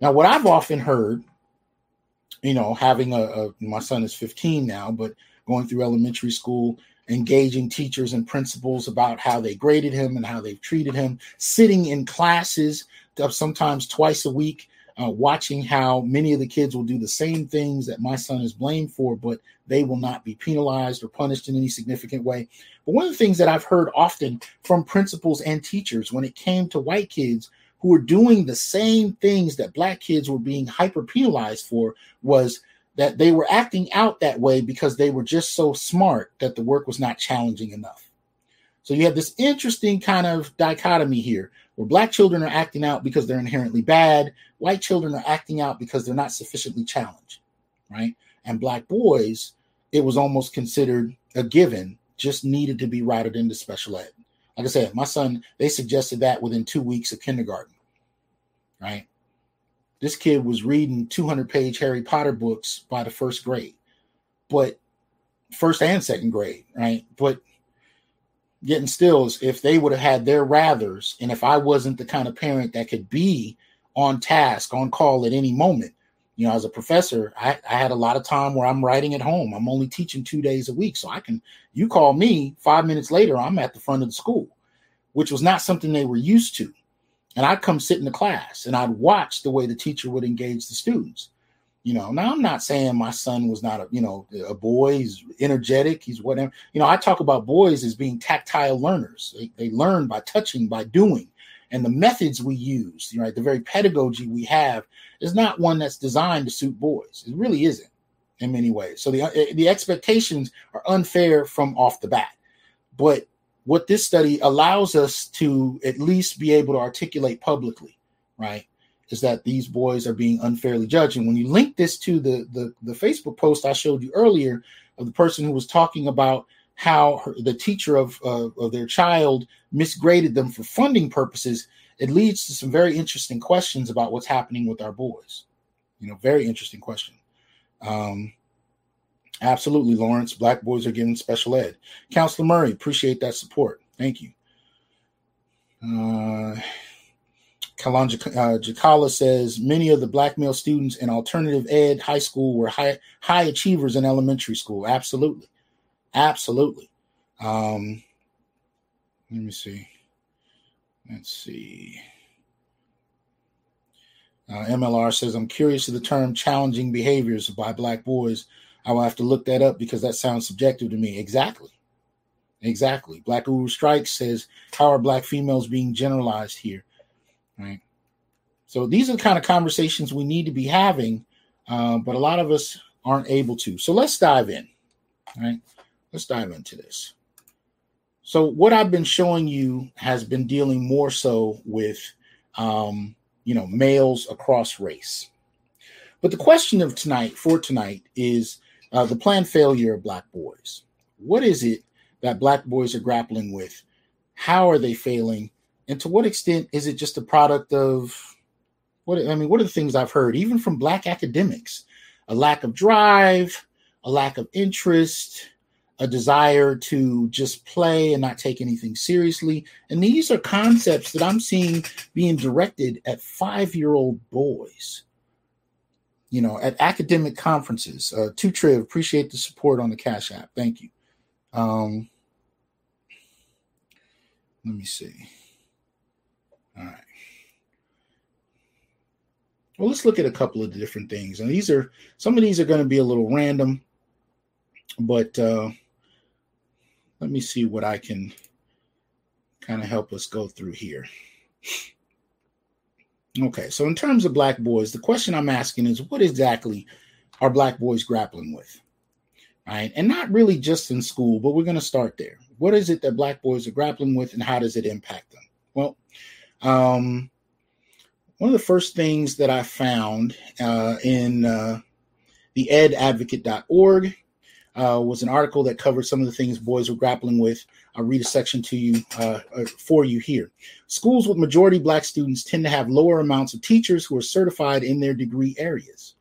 Speaker 1: Now what i've often heard you know having a, a my son is 15 now but going through elementary school engaging teachers and principals about how they graded him and how they've treated him, sitting in classes sometimes twice a week, uh, watching how many of the kids will do the same things that my son is blamed for, but they will not be penalized or punished in any significant way. But one of the things that I've heard often from principals and teachers when it came to white kids who were doing the same things that black kids were being hyper penalized for was that they were acting out that way because they were just so smart that the work was not challenging enough. So you have this interesting kind of dichotomy here where black children are acting out because they're inherently bad, white children are acting out because they're not sufficiently challenged, right? And black boys, it was almost considered a given, just needed to be routed into special ed. Like I said, my son, they suggested that within two weeks of kindergarten, right? This kid was reading 200 page Harry Potter books by the first grade, but first and second grade, right? But getting stills if they would have had their rathers and if I wasn't the kind of parent that could be on task, on call at any moment. You know, as a professor, I, I had a lot of time where I'm writing at home. I'm only teaching two days a week. So I can, you call me five minutes later, I'm at the front of the school, which was not something they were used to. And I'd come sit in the class and I'd watch the way the teacher would engage the students. You know, now I'm not saying my son was not a, you know, a boy. He's energetic. He's whatever. You know, I talk about boys as being tactile learners. They, they learn by touching, by doing. And the methods we use, right, the very pedagogy we have is not one that's designed to suit boys. It really isn't in many ways. So the uh, the expectations are unfair from off the bat. But what this study allows us to at least be able to articulate publicly, right, is that these boys are being unfairly judged. And when you link this to the, the, the Facebook post I showed you earlier of the person who was talking about how her, the teacher of, uh, of their child misgraded them for funding purposes, it leads to some very interesting questions about what's happening with our boys. You know, very interesting question. Um, absolutely, Lawrence. Black boys are getting special ed. Counselor Murray, appreciate that support. Thank you. Uh, Kalan Jakala says many of the black male students in alternative ed high school were high high achievers in elementary school. Absolutely, absolutely. Um, let me see. Let's see. Uh, MLR says I'm curious to the term challenging behaviors by black boys. I will have to look that up because that sounds subjective to me. Exactly. Exactly. Black Uru Strikes says, How are black females being generalized here? right? So these are the kind of conversations we need to be having, uh, but a lot of us aren't able to. So let's dive in, right? Let's dive into this. So what I've been showing you has been dealing more so with, um, you know, males across race. But the question of tonight, for tonight, is uh, the planned failure of Black boys. What is it that Black boys are grappling with? How are they failing? and to what extent is it just a product of what I mean, what are the things I've heard, even from black academics? A lack of drive, a lack of interest, a desire to just play and not take anything seriously. And these are concepts that I'm seeing being directed at five year old boys, you know, at academic conferences. Uh, Two Triv, appreciate the support on the Cash App. Thank you. Um, let me see. All right. Well, let's look at a couple of the different things. And these are some of these are going to be a little random, but uh, let me see what I can kind of help us go through here. Okay, so in terms of black boys, the question I'm asking is what exactly are black boys grappling with? Right, and not really just in school, but we're going to start there. What is it that black boys are grappling with, and how does it impact them? Well, um, one of the first things that I found uh, in uh, the edadvocate.org uh, was an article that covered some of the things boys were grappling with. I'll read a section to you uh, uh, for you here. Schools with majority black students tend to have lower amounts of teachers who are certified in their degree areas.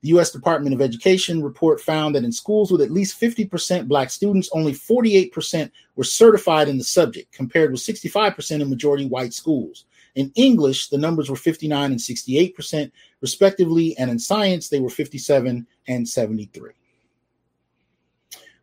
Speaker 1: The U.S. Department of Education report found that in schools with at least 50% Black students, only 48% were certified in the subject, compared with 65% in majority white schools. In English, the numbers were 59 and 68%, respectively, and in science, they were 57 and 73.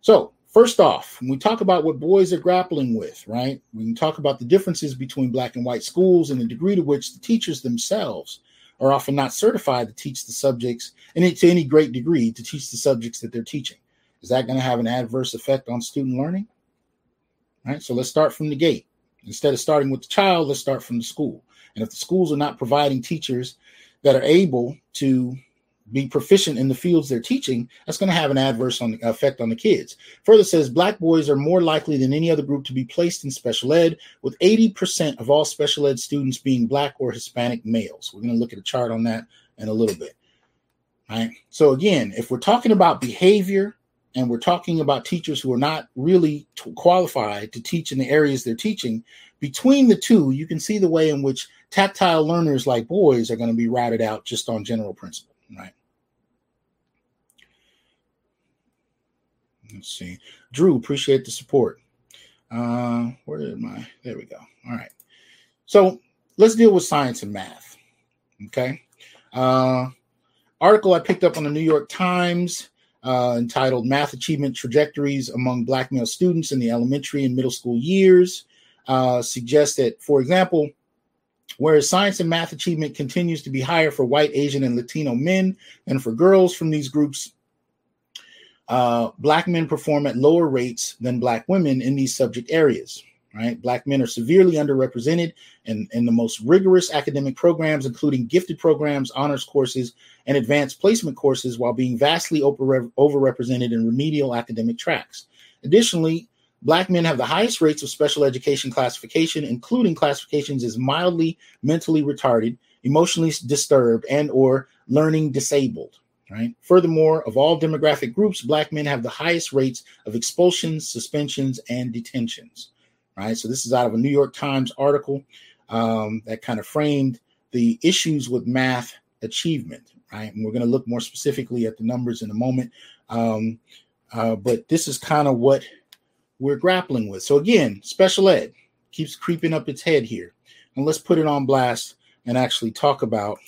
Speaker 1: So, first off, when we talk about what boys are grappling with, right, we can talk about the differences between Black and white schools and the degree to which the teachers themselves are often not certified to teach the subjects, and to any great degree, to teach the subjects that they're teaching. Is that going to have an adverse effect on student learning? Right, so let's start from the gate. Instead of starting with the child, let's start from the school. And if the schools are not providing teachers that are able to be proficient in the fields they're teaching, that's going to have an adverse on the, effect on the kids. Further says black boys are more likely than any other group to be placed in special ed, with 80% of all special ed students being black or Hispanic males. We're going to look at a chart on that in a little bit. Right. So again, if we're talking about behavior and we're talking about teachers who are not really qualified to teach in the areas they're teaching, between the two, you can see the way in which tactile learners like boys are going to be routed out just on general principle right? Let's see. Drew, appreciate the support. Uh, where did my? There we go. All right. So let's deal with science and math. Okay. Uh, article I picked up on the New York Times uh, entitled Math Achievement Trajectories Among Black Male Students in the Elementary and Middle School Years uh, suggests that, for example, whereas science and math achievement continues to be higher for white, Asian, and Latino men and for girls from these groups, uh, black men perform at lower rates than black women in these subject areas right? Black men are severely underrepresented in, in the most rigorous academic programs, including gifted programs, honors courses, and advanced placement courses, while being vastly over, overrepresented in remedial academic tracks. Additionally, Black men have the highest rates of special education classification, including classifications as mildly mentally retarded, emotionally disturbed, and or learning disabled. Right. Furthermore, of all demographic groups, Black men have the highest rates of expulsions, suspensions, and detentions right? So this is out of a New York Times article um, that kind of framed the issues with math achievement, right? And we're going to look more specifically at the numbers in a moment. Um, uh, but this is kind of what we're grappling with. So again, special ed keeps creeping up its head here. And let's put it on blast and actually talk about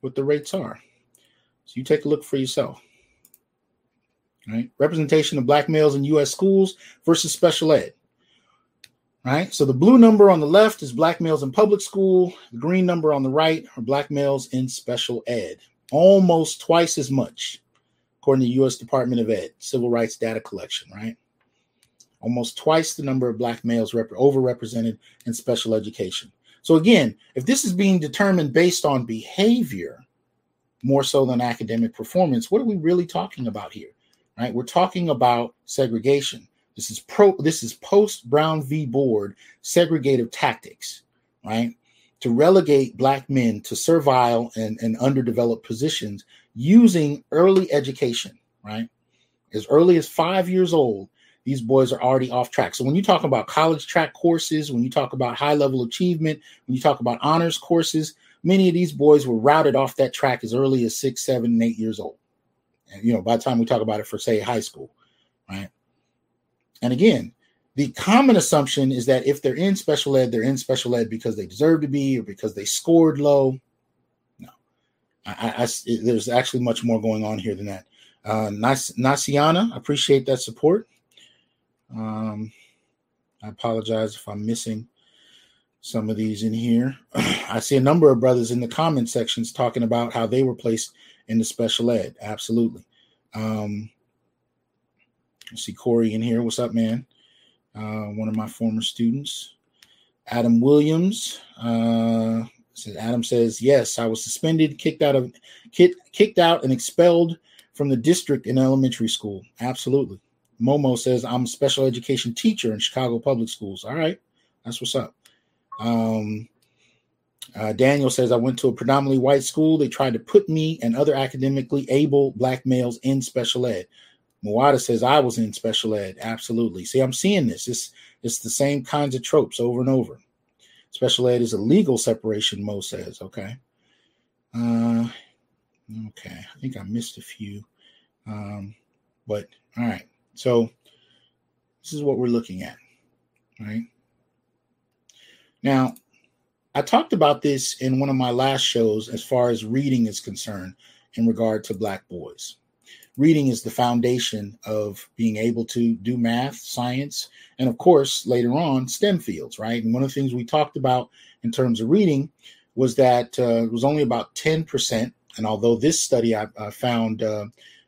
Speaker 1: what the rates are. So you take a look for yourself right? Representation of black males in U.S. schools versus special ed, right? So the blue number on the left is black males in public school. The green number on the right are black males in special ed, almost twice as much, according to U.S. Department of Ed Civil Rights Data Collection, right? Almost twice the number of black males rep- overrepresented in special education. So again, if this is being determined based on behavior more so than academic performance, what are we really talking about here? right? We're talking about segregation. This is pro this is post Brown v. Board segregative tactics, right? To relegate black men to servile and, and underdeveloped positions using early education, right? As early as five years old, these boys are already off track. So when you talk about college track courses, when you talk about high level achievement, when you talk about honors courses, many of these boys were routed off that track as early as six, seven, and eight years old And you know, by the time we talk about it for say high school, right? And again, the common assumption is that if they're in special ed, they're in special ed because they deserve to be or because they scored low. I, I there's actually much more going on here than that. Uh, nice Nasiana, appreciate that support. Um, I apologize if I'm missing some of these in here. I see a number of brothers in the comment sections talking about how they were placed in the special ed. Absolutely. Um, I see Corey in here. What's up, man? Uh, one of my former students. Adam Williams. Uh, Adam says, yes, I was suspended, kicked out of kicked, kicked out and expelled from the district in elementary school. Absolutely. Momo says, I'm a special education teacher in Chicago Public Schools. All right. That's what's up. Um, uh, Daniel says, I went to a predominantly white school. They tried to put me and other academically able black males in special ed. Muada says, I was in special ed. Absolutely. See, I'm seeing this. It's, it's the same kinds of tropes over and over. Special ed is a legal separation, Mo says. Okay. Uh, okay. I think I missed a few. Um, but all right. So this is what we're looking at. Right. Now, I talked about this in one of my last shows as far as reading is concerned in regard to Black boys. Reading is the foundation of being able to do math, science, and of course, later on, STEM fields, right? And one of the things we talked about in terms of reading was that uh, it was only about 10%. And although this study I, I found uh,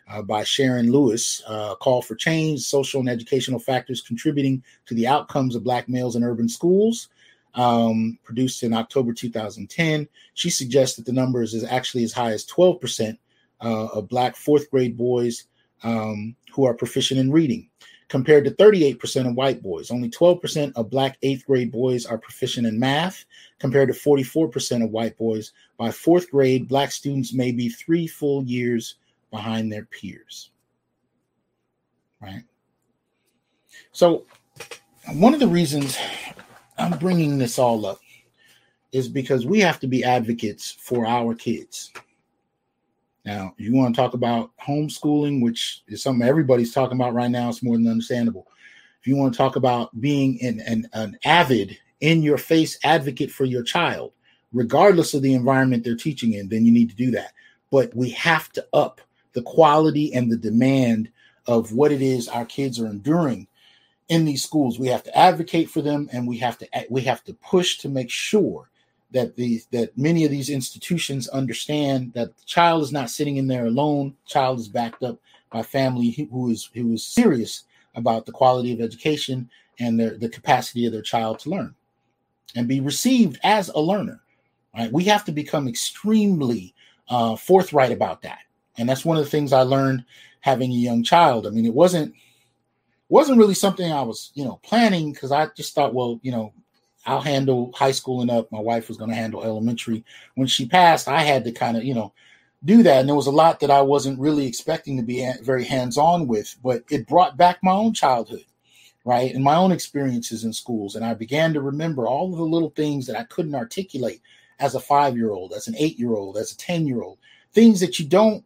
Speaker 1: uh, by Sharon Lewis, uh, Call for Change Social and Educational Factors Contributing to the Outcomes of Black Males in Urban Schools, um, produced in October 2010. She suggests that the numbers is actually as high as 12% uh, of Black fourth grade boys um, who are proficient in reading, compared to 38% of white boys. Only 12% of Black eighth grade boys are proficient in math, compared to 44% of white boys. By fourth grade, Black students may be three full years behind their peers. Right? So, one of the reasons I'm bringing this all up is because we have to be advocates for our kids. Now, you want to talk about homeschooling, which is something everybody's talking about right now, it's more than understandable. If you want to talk about being an, an, an avid, in your face advocate for your child, regardless of the environment they're teaching in, then you need to do that. But we have to up the quality and the demand of what it is our kids are enduring in these schools. We have to advocate for them, and we have to we have to push to make sure that these that many of these institutions understand that the child is not sitting in there alone. Child is backed up by family who is who is serious about the quality of education and their, the capacity of their child to learn and be received as a learner. Right? We have to become extremely uh, forthright about that, and that's one of the things I learned having a young child. I mean, it wasn't wasn't really something I was, you know, planning because I just thought, well, you know, I'll handle high school and up. My wife was going to handle elementary. When she passed, I had to kind of, you know, do that. And there was a lot that I wasn't really expecting to be very hands on with, but it brought back my own childhood, right? And my own experiences in schools. And I began to remember all of the little things that I couldn't articulate as a five year old, as an eight year old, as a 10 year old, things that you don't,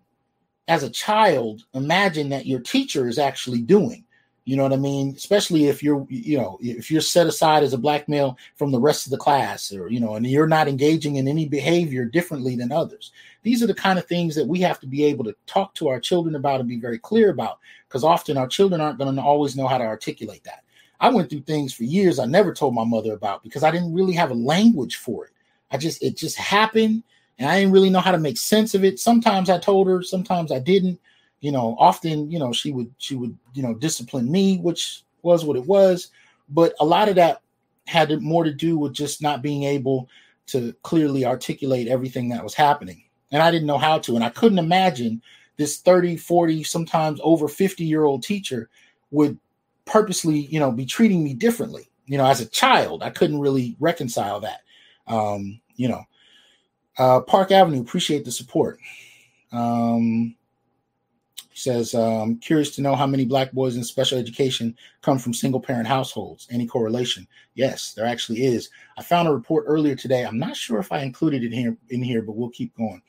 Speaker 1: as a child, imagine that your teacher is actually doing you know what I mean? Especially if you're, you know, if you're set aside as a black male from the rest of the class, or you know, and you're not engaging in any behavior differently than others. These are the kind of things that we have to be able to talk to our children about and be very clear about, because often our children aren't going to always know how to articulate that. I went through things for years I never told my mother about because I didn't really have a language for it. I just it just happened and I didn't really know how to make sense of it. Sometimes I told her, sometimes I didn't you know often you know she would she would you know discipline me which was what it was. But a lot of that had more to do with just not being able to clearly articulate everything that was happening. And i didn't know how to and i couldn't imagine this 30 40 sometimes over 50 year old teacher would purposely you know be treating me differently. You know as a child i couldn't really reconcile that um you know. Uh park avenue appreciate the support. Um says, um, curious to know how many black boys in special education come from single parent households. Any correlation? Yes, there actually is. I found a report earlier today. I'm not sure if I included it here in here, but we'll keep going.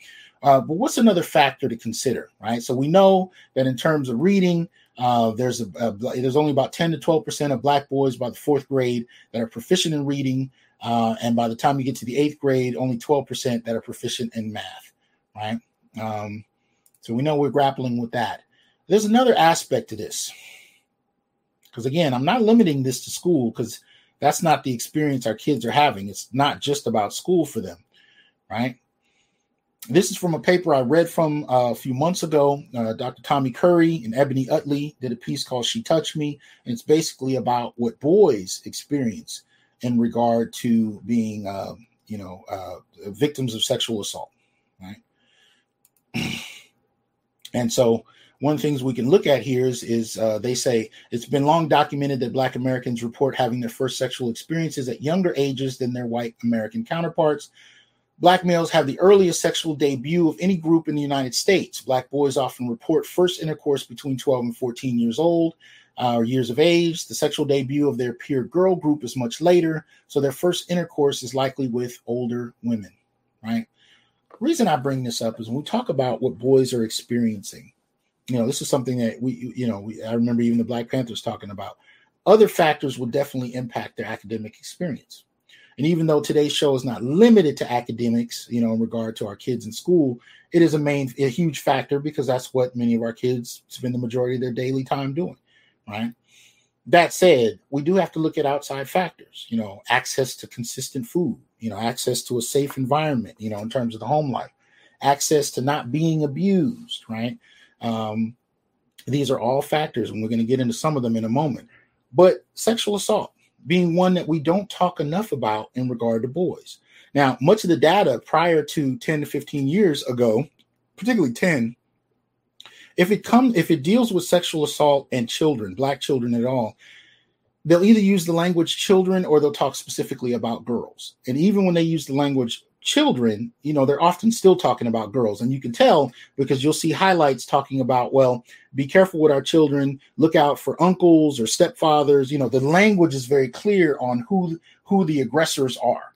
Speaker 1: Uh, but what's another factor to consider, right? So we know that in terms of reading, uh, there's a, a, there's only about 10 to 12 percent of black boys by the fourth grade that are proficient in reading, uh, and by the time you get to the eighth grade, only 12 percent that are proficient in math, right? Um, so we know we're grappling with that. There's another aspect to this. Because again, I'm not limiting this to school because that's not the experience our kids are having. It's not just about school for them, right? This is from a paper I read from uh, a few months ago. Uh, Dr. Tommy Curry and Ebony Utley did a piece called She Touched Me. And it's basically about what boys experience in regard to being, uh, you know, uh, victims of sexual assault, right? And so one of the things we can look at here is, is uh, they say it's been long documented that Black Americans report having their first sexual experiences at younger ages than their white American counterparts. Black males have the earliest sexual debut of any group in the United States. Black boys often report first intercourse between 12 and 14 years old uh, or years of age. The sexual debut of their peer girl group is much later, so their first intercourse is likely with older women, right? Reason I bring this up is when we talk about what boys are experiencing, you know, this is something that we, you know, we, I remember even the Black Panthers talking about. Other factors will definitely impact their academic experience. And even though today's show is not limited to academics, you know, in regard to our kids in school, it is a main, a huge factor because that's what many of our kids spend the majority of their daily time doing, right? That said, we do have to look at outside factors, you know, access to consistent food, you know, access to a safe environment, you know, in terms of the home life, access to not being abused, right? Um, these are all factors, and we're going to get into some of them in a moment. But sexual assault being one that we don't talk enough about in regard to boys. Now, much of the data prior to 10 to 15 years ago, particularly 10, if it comes if it deals with sexual assault and children, black children at all, they'll either use the language children or they'll talk specifically about girls. And even when they use the language children, you know, they're often still talking about girls. And you can tell because you'll see highlights talking about, well, be careful with our children, look out for uncles or stepfathers. You know, the language is very clear on who who the aggressors are.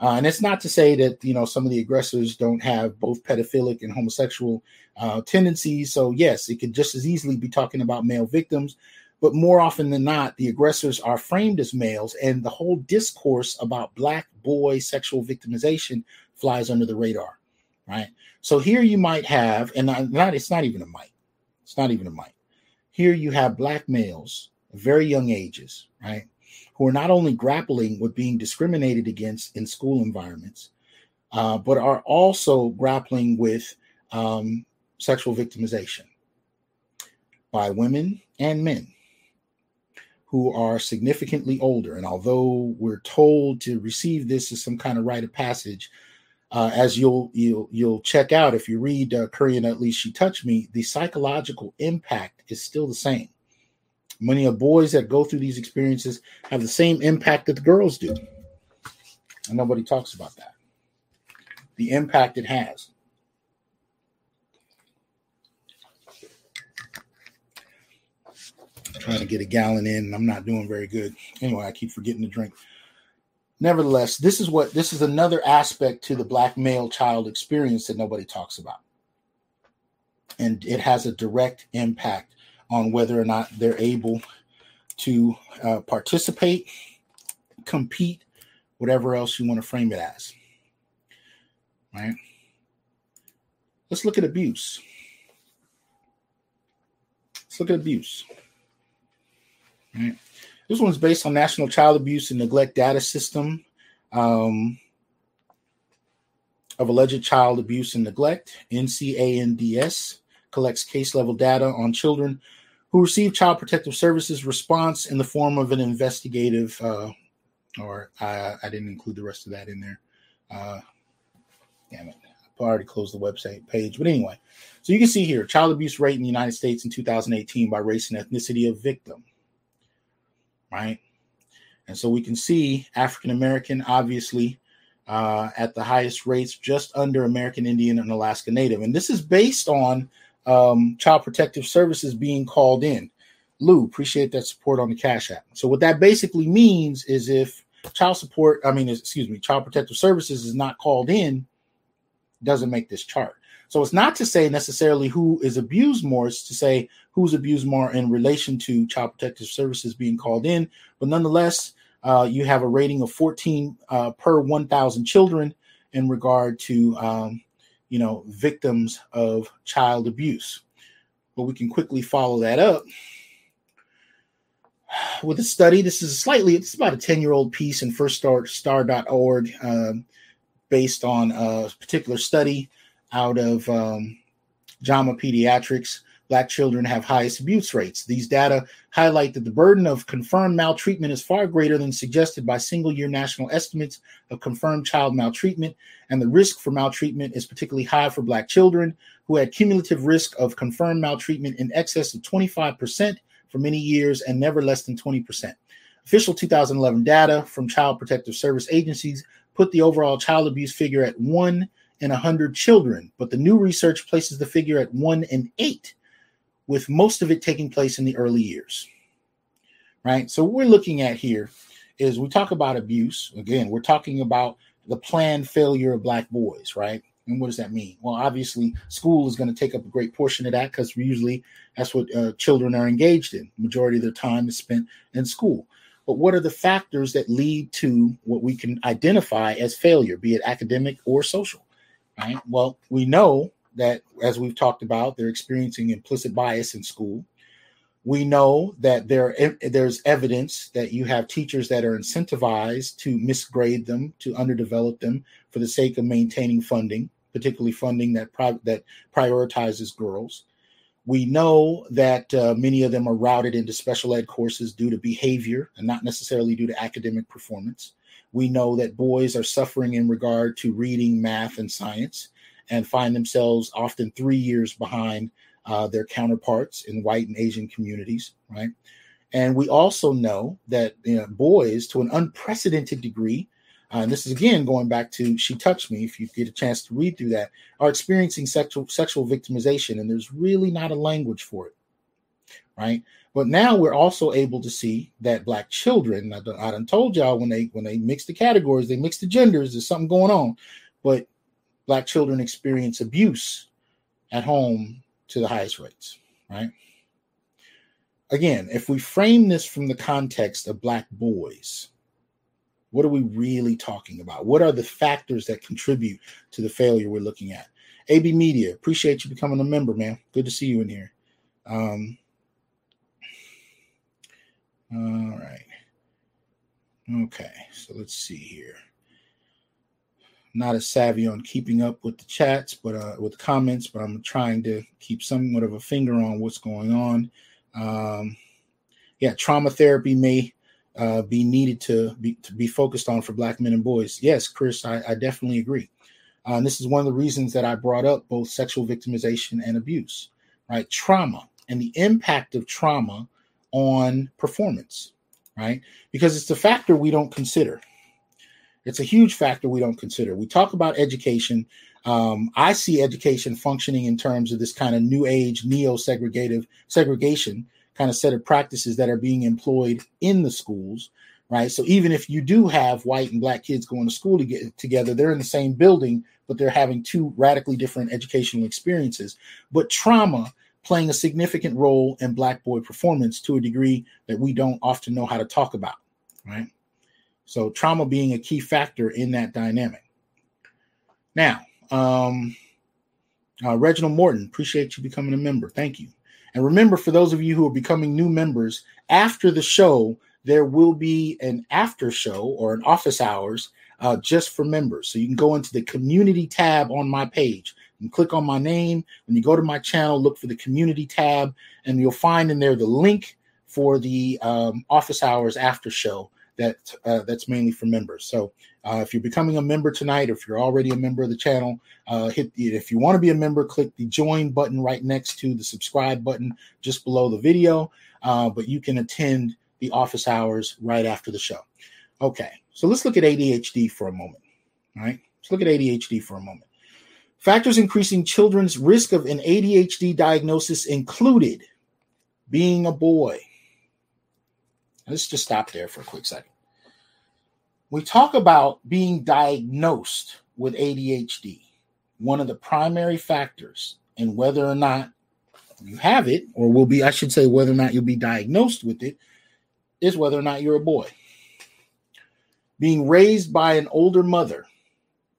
Speaker 1: Uh, and it's not to say that you know some of the aggressors don't have both pedophilic and homosexual uh, tendencies. So yes, it could just as easily be talking about male victims, but more often than not, the aggressors are framed as males, and the whole discourse about black boy sexual victimization flies under the radar, right? So here you might have, and not it's not even a might, it's not even a might. Here you have black males, very young ages, right, who are not only grappling with being discriminated against in school environments, uh, but are also grappling with um, sexual victimization by women and men who are significantly older. And although we're told to receive this as some kind of rite of passage, uh, as you'll you'll you'll check out if you read uh, and at least she touched me, the psychological impact is still the same. Many of boys that go through these experiences have the same impact that the girls do, and nobody talks about that. The impact it has. Trying to get a gallon in and I'm not doing very good. Anyway, I keep forgetting to drink. Nevertheless, this is what this is another aspect to the black male child experience that nobody talks about. And it has a direct impact on whether or not they're able to uh, participate, compete, whatever else you want to frame it as. Right? Let's look at abuse. Let's look at abuse. This one's based on National Child Abuse and Neglect Data System um, of alleged child abuse and neglect. NCANDS collects case level data on children who receive Child Protective Services response in the form of an investigative, uh, or I, I, didn't include the rest of that in there. Uh, damn it. I already closed the website page. But anyway, so you can see here child abuse rate in the United States in 2018 by race and ethnicity of victim right? And so we can see African American, obviously, uh, at the highest rates, just under American Indian and Alaska Native. And this is based on um, Child Protective Services being called in. Lou, appreciate that support on the Cash App. So, what that basically means is if child support, I mean, excuse me, Child Protective Services is not called in, doesn't make this chart. So it's not to say necessarily who is abused more, it's to say who's abused more in relation to child protective services being called in. But nonetheless, uh, you have a rating of 14 uh, per 1,000 children in regard to, um, you know, victims of child abuse. But we can quickly follow that up with a study. This is slightly, it's about a 10 year old piece in firststar.org um, based on a particular study out of um, JAMA Pediatrics. Black children have highest abuse rates. These data highlight that the burden of confirmed maltreatment is far greater than suggested by single year national estimates of confirmed child maltreatment, and the risk for maltreatment is particularly high for Black children who had cumulative risk of confirmed maltreatment in excess of 25% for many years and never less than 20%. Official 2011 data from Child Protective Service agencies put the overall child abuse figure at 1 and 100 children, but the new research places the figure at 1 and 8, with most of it taking place in the early years. Right? So, what we're looking at here is we talk about abuse. Again, we're talking about the planned failure of black boys, right? And what does that mean? Well, obviously, school is going to take up a great portion of that because usually that's what uh, children are engaged in. Majority of their time is spent in school. But what are the factors that lead to what we can identify as failure, be it academic or social? Right? Well, we know that, as we've talked about, they're experiencing implicit bias in school. We know that there there's evidence that you have teachers that are incentivized to misgrade them, to underdevelop them for the sake of maintaining funding, particularly funding that pri- that prioritizes girls. We know that uh, many of them are routed into special ed courses due to behavior and not necessarily due to academic performance. We know that boys are suffering in regard to reading, math, and science and find themselves often three years behind uh, their counterparts in white and Asian communities, right? And we also know that you know, boys, to an unprecedented degree, uh, and this is again going back to "She Touched Me." If you get a chance to read through that, are experiencing sexual sexual victimization, and there's really not a language for it, right? But now we're also able to see that black children, I done, I done told y'all when they when they mix the categories, they mix the genders, there's something going on. But black children experience abuse at home to the highest rates, right? Again, if we frame this from the context of black boys, what are we really talking about? What are the factors that contribute to the failure we're looking at? AB Media, appreciate you becoming a member, man. Good to see you in here. Um, all right. Okay, so let's see here. Not as savvy on keeping up with the chats, but uh, with the comments, but I'm trying to keep somewhat of a finger on what's going on. Um, yeah, trauma therapy may uh, be needed to be to be focused on for Black men and boys. Yes, Chris, I, I definitely agree. Uh, and this is one of the reasons that I brought up both sexual victimization and abuse, right? Trauma and the impact of trauma on performance, right? Because it's a factor we don't consider. It's a huge factor we don't consider. We talk about education. Um, I see education functioning in terms of this kind of new age neo segregative segregation kind of set of practices that are being employed in the schools, right? So even if you do have white and black kids going to school to get together, they're in the same building, but they're having two radically different educational experiences. But trauma playing a significant role in black boy performance to a degree that we don't often know how to talk about, right? So trauma being a key factor in that dynamic. Now, um, uh, Reginald Morton, appreciate you becoming a member. Thank you. And remember, for those of you who are becoming new members, after the show, there will be an after show or an office hours uh, just for members. So you can go into the community tab on my page and click on my name. When you go to my channel, look for the community tab, and you'll find in there the link for the um, office hours after show that uh, that's mainly for members. So uh, if you're becoming a member tonight, or if you're already a member of the channel, uh, hit the, if you want to be a member, click the join button right next to the subscribe button just below the video. Uh, but you can attend the office hours right after the show. Okay, so let's look at ADHD for a moment. All right, let's look at ADHD for a moment. Factors increasing children's risk of an ADHD diagnosis included being a boy. Let's just stop there for a quick second. We talk about being diagnosed with ADHD. One of the primary factors in whether or not you have it, or will be, I should say, whether or not you'll be diagnosed with it, is whether or not you're a boy. Being raised by an older mother,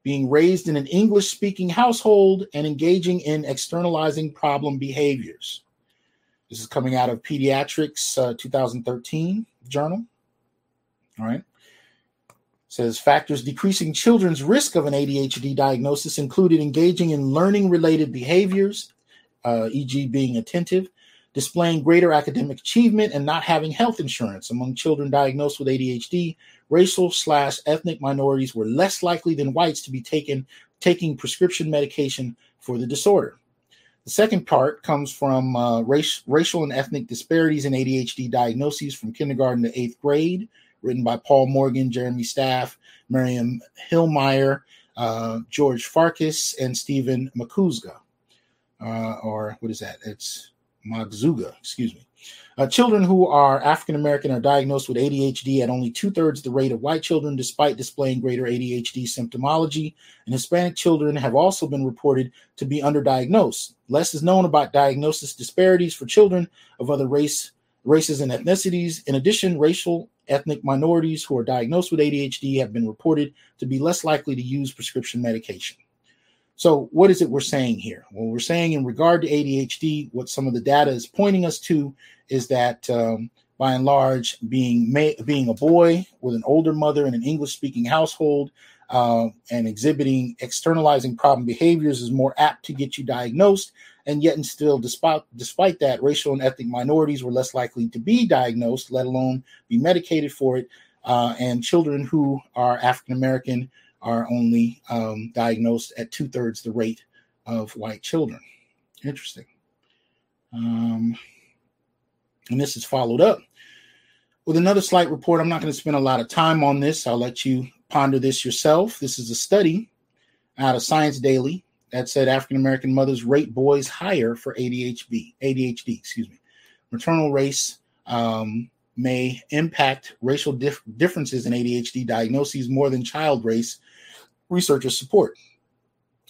Speaker 1: being raised in an English speaking household, and engaging in externalizing problem behaviors. This is coming out of Pediatrics uh, 2013 journal. All right says factors decreasing children's risk of an ADHD diagnosis included engaging in learning related behaviors, uh, e.g., being attentive, displaying greater academic achievement, and not having health insurance. Among children diagnosed with ADHD, racial slash ethnic minorities were less likely than whites to be taken taking prescription medication for the disorder. The second part comes from uh, race, racial and ethnic disparities in ADHD diagnoses from kindergarten to eighth grade, written by Paul Morgan, Jeremy Staff, Miriam Hillemeier, uh, George Farkas, and Stephen Makuzga. Uh, or what is that? It's Magzuga, excuse me. Uh, children who are African American are diagnosed with ADHD at only two thirds the rate of white children, despite displaying greater ADHD symptomology. And Hispanic children have also been reported to be underdiagnosed. Less is known about diagnosis disparities for children of other race, races and ethnicities. In addition, racial ethnic minorities who are diagnosed with ADHD have been reported to be less likely to use prescription medication. So, what is it we're saying here? Well, we're saying in regard to ADHD, what some of the data is pointing us to is that um, by and large, being ma- being a boy with an older mother in an English speaking household uh, and exhibiting externalizing problem behaviors is more apt to get you diagnosed and yet and still despite despite that racial and ethnic minorities were less likely to be diagnosed let alone be medicated for it uh, and children who are african american are only um, diagnosed at two-thirds the rate of white children. Interesting. Um, and this is followed up with another slight report. I'm not going to spend a lot of time on this. I'll let you ponder this yourself. This is a study out of science daily that said African American mothers rate boys higher for ADHD, ADHD, excuse me. Maternal race um, may impact racial dif- differences in ADHD diagnoses more than child race, researchers support.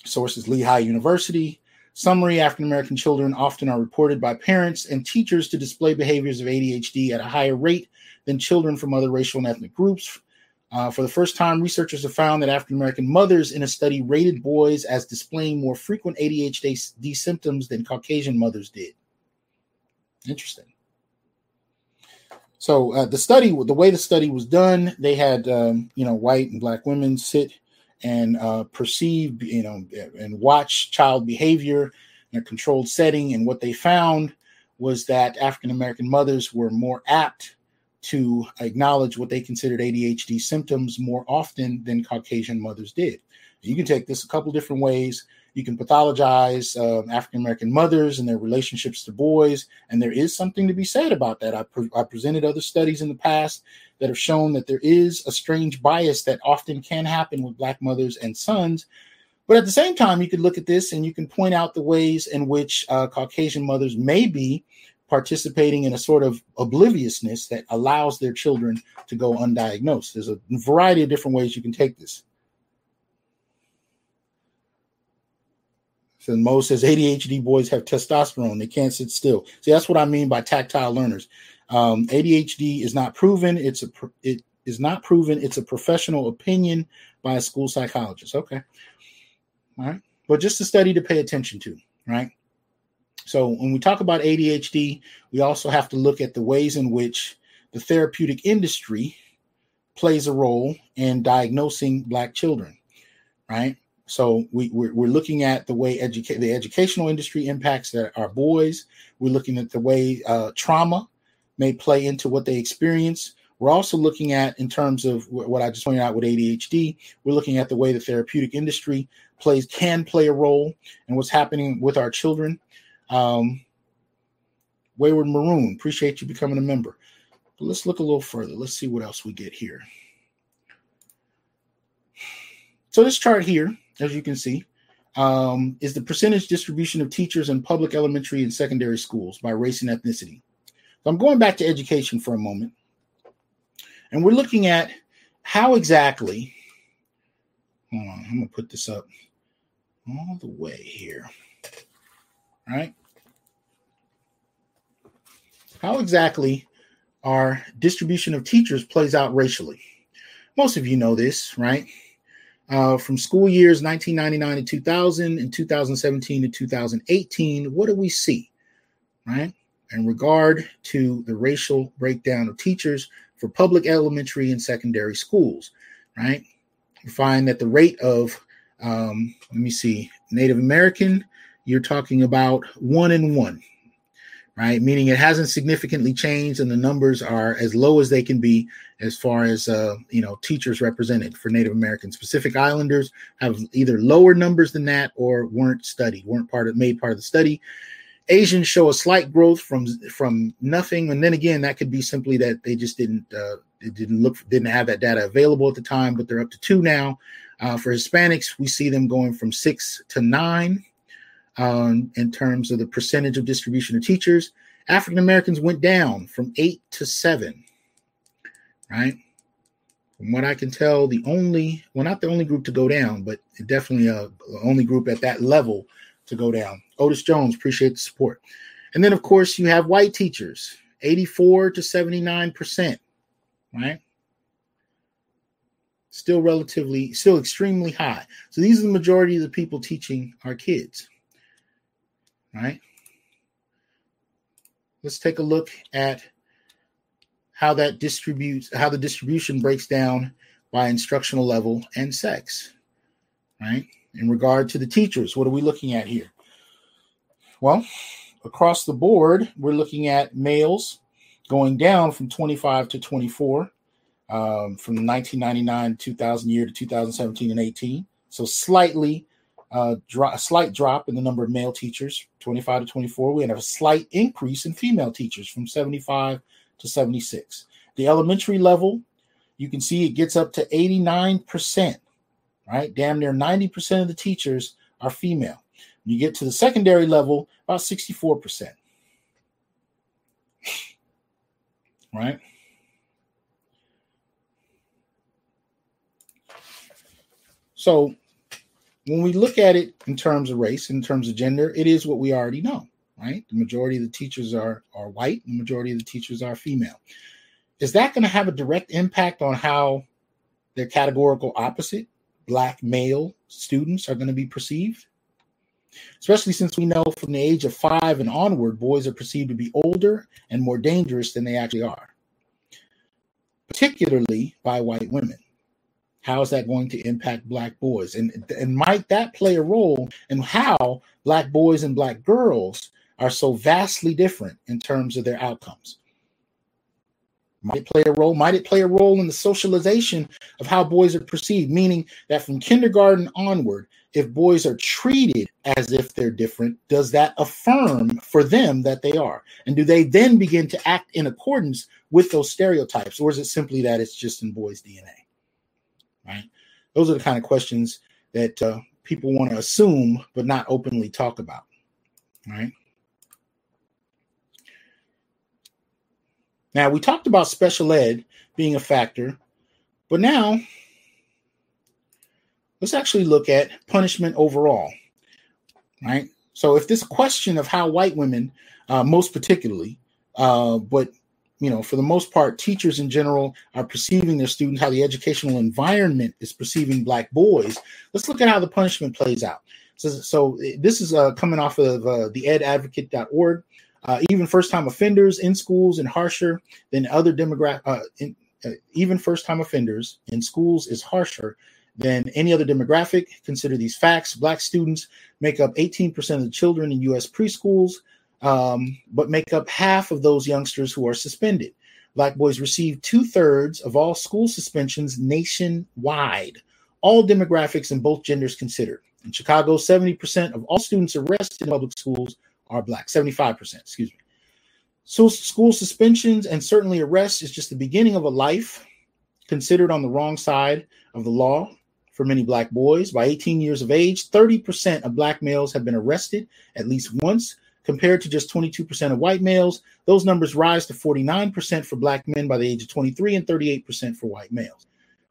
Speaker 1: Sources Lehigh University. Summary African American children often are reported by parents and teachers to display behaviors of ADHD at a higher rate than children from other racial and ethnic groups. Uh, for the first time, researchers have found that African American mothers in a study rated boys as displaying more frequent ADHD symptoms than Caucasian mothers did. Interesting. So uh, the study, the way the study was done, they had um, you know white and black women sit and uh, perceive, you know, and watch child behavior in a controlled setting. And what they found was that African American mothers were more apt to acknowledge what they considered ADHD symptoms more often than Caucasian mothers did. You can take this a couple different ways you can pathologize uh, African American mothers and their relationships to boys, and there is something to be said about that. I, pre- I presented other studies in the past that have shown that there is a strange bias that often can happen with Black mothers and sons. But at the same time, you could look at this and you can point out the ways in which uh, Caucasian mothers may be participating in a sort of obliviousness that allows their children to go undiagnosed. There's a variety of different ways you can take this. So Mo says ADHD boys have testosterone; they can't sit still. See, that's what I mean by tactile learners. Um, ADHD is not proven. It's a it is not proven. It's a professional opinion by a school psychologist. Okay, all right, but just a study to pay attention to, right? So when we talk about ADHD, we also have to look at the ways in which the therapeutic industry plays a role in diagnosing Black children, right? So we, we're, we're looking at the way educate the educational industry impacts our boys. We're looking at the way uh, trauma may play into what they experience. We're also looking at, in terms of what I just pointed out with ADHD, we're looking at the way the therapeutic industry plays can play a role in what's happening with our children. Um, Wayward Maroon, appreciate you becoming a member. But let's look a little further. Let's see what else we get here. So this chart here as you can see, um, is the percentage distribution of teachers in public elementary and secondary schools by race and ethnicity. So I'm going back to education for a moment. And we're looking at how exactly, hold on, I'm going to put this up all the way here. All right. How exactly our distribution of teachers plays out racially? Most of you know this, right? Uh, from school years 1999 to 2000 and 2017 to 2018, what do we see? Right? In regard to the racial breakdown of teachers for public elementary and secondary schools, right? You find that the rate of, um, let me see, Native American, you're talking about one in one, right? Meaning it hasn't significantly changed and the numbers are as low as they can be as far as uh, you know teachers represented for Native Americans. Pacific Islanders have either lower numbers than that or weren't studied, weren't part of made part of the study. Asians show a slight growth from from nothing, and then again that could be simply that they just didn't uh, didn't look didn't have that data available at the time, but they're up to two now. Uh, for Hispanics, we see them going from six to nine um, in terms of the percentage of distribution of teachers. African Americans went down from eight to seven, right? From what I can tell, the only, well, not the only group to go down, but definitely a, the only group at that level to go down. Otis Jones, appreciate the support. And then, of course, you have white teachers, 84 to 79%, right? Still relatively, still extremely high. So these are the majority of the people teaching our kids right? Let's take a look at how that distributes, how the distribution breaks down by instructional level and sex, right? In regard to the teachers, what are we looking at here? Well, across the board, we're looking at males going down from 25 to 24 um, from 1999 2000 year to 2017 and 18 so slightly uh, a slight drop in the number of male teachers, 25 to 24. We had a slight increase in female teachers from 75 to 76. The elementary level, you can see it gets up to 89%, right? Damn near 90% of the teachers are female. When you get to the secondary level, about 64%. right? So when we look at it in terms of race, in terms of gender, it is what we already know, right? The majority of the teachers are are white, the majority of the teachers are female. Is that going to have a direct impact on how their categorical opposite, black male students, are going to be perceived? Especially since we know from the age of five and onward, boys are perceived to be older and more dangerous than they actually are, particularly by white women. How is that going to impact black boys? And, and might that play a role in how black boys and black girls are so vastly different in terms of their outcomes? Might it play a role? Might it play a role in the socialization of how boys are perceived? Meaning that from kindergarten onward, if boys are treated as if they're different, does that affirm for them that they are? And do they then begin to act in accordance with those stereotypes? Or is it simply that it's just in boys' DNA? Those are the kind of questions that uh, people want to assume but not openly talk about, right? Now, we talked about special ed being a factor, but now let's actually look at punishment overall, right? So, if this question of how white women, uh, most particularly, uh, but you know, for the most part, teachers in general are perceiving their students, how the educational environment is perceiving black boys. Let's look at how the punishment plays out. So, so this is uh, coming off of uh, the edadvocate.org. Uh, even first time offenders in schools and harsher than other demographic, uh, uh, even first time offenders in schools is harsher than any other demographic. Consider these facts. Black students make up 18% of the children in U.S. preschools um, but make up half of those youngsters who are suspended. Black boys receive two thirds of all school suspensions nationwide, all demographics and both genders considered. In Chicago, 70% of all students arrested in public schools are black, 75%, excuse me. So, school suspensions and certainly arrests is just the beginning of a life considered on the wrong side of the law for many black boys. By 18 years of age, 30% of black males have been arrested at least once, compared to just 22% of white males. Those numbers rise to 49% for black men by the age of 23 and 38% for white males.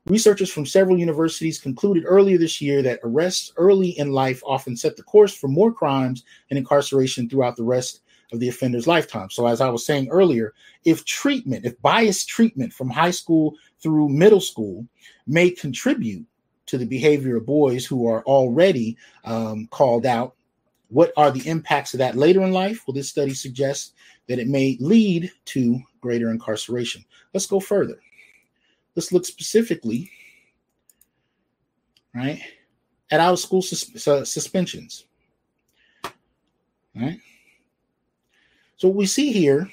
Speaker 1: Researchers from several universities concluded earlier this year that arrests early in life often set the course for more crimes and incarceration throughout the rest of the offender's lifetime. So, as I was saying earlier, if treatment, if biased treatment from high school through middle school may contribute to the behavior of boys who are already um, called out what are the impacts of that later in life? Well, this study suggests that it may lead to greater incarceration. Let's go further. Let's look specifically, right, at of school sus- suspensions. Right. So what we see here,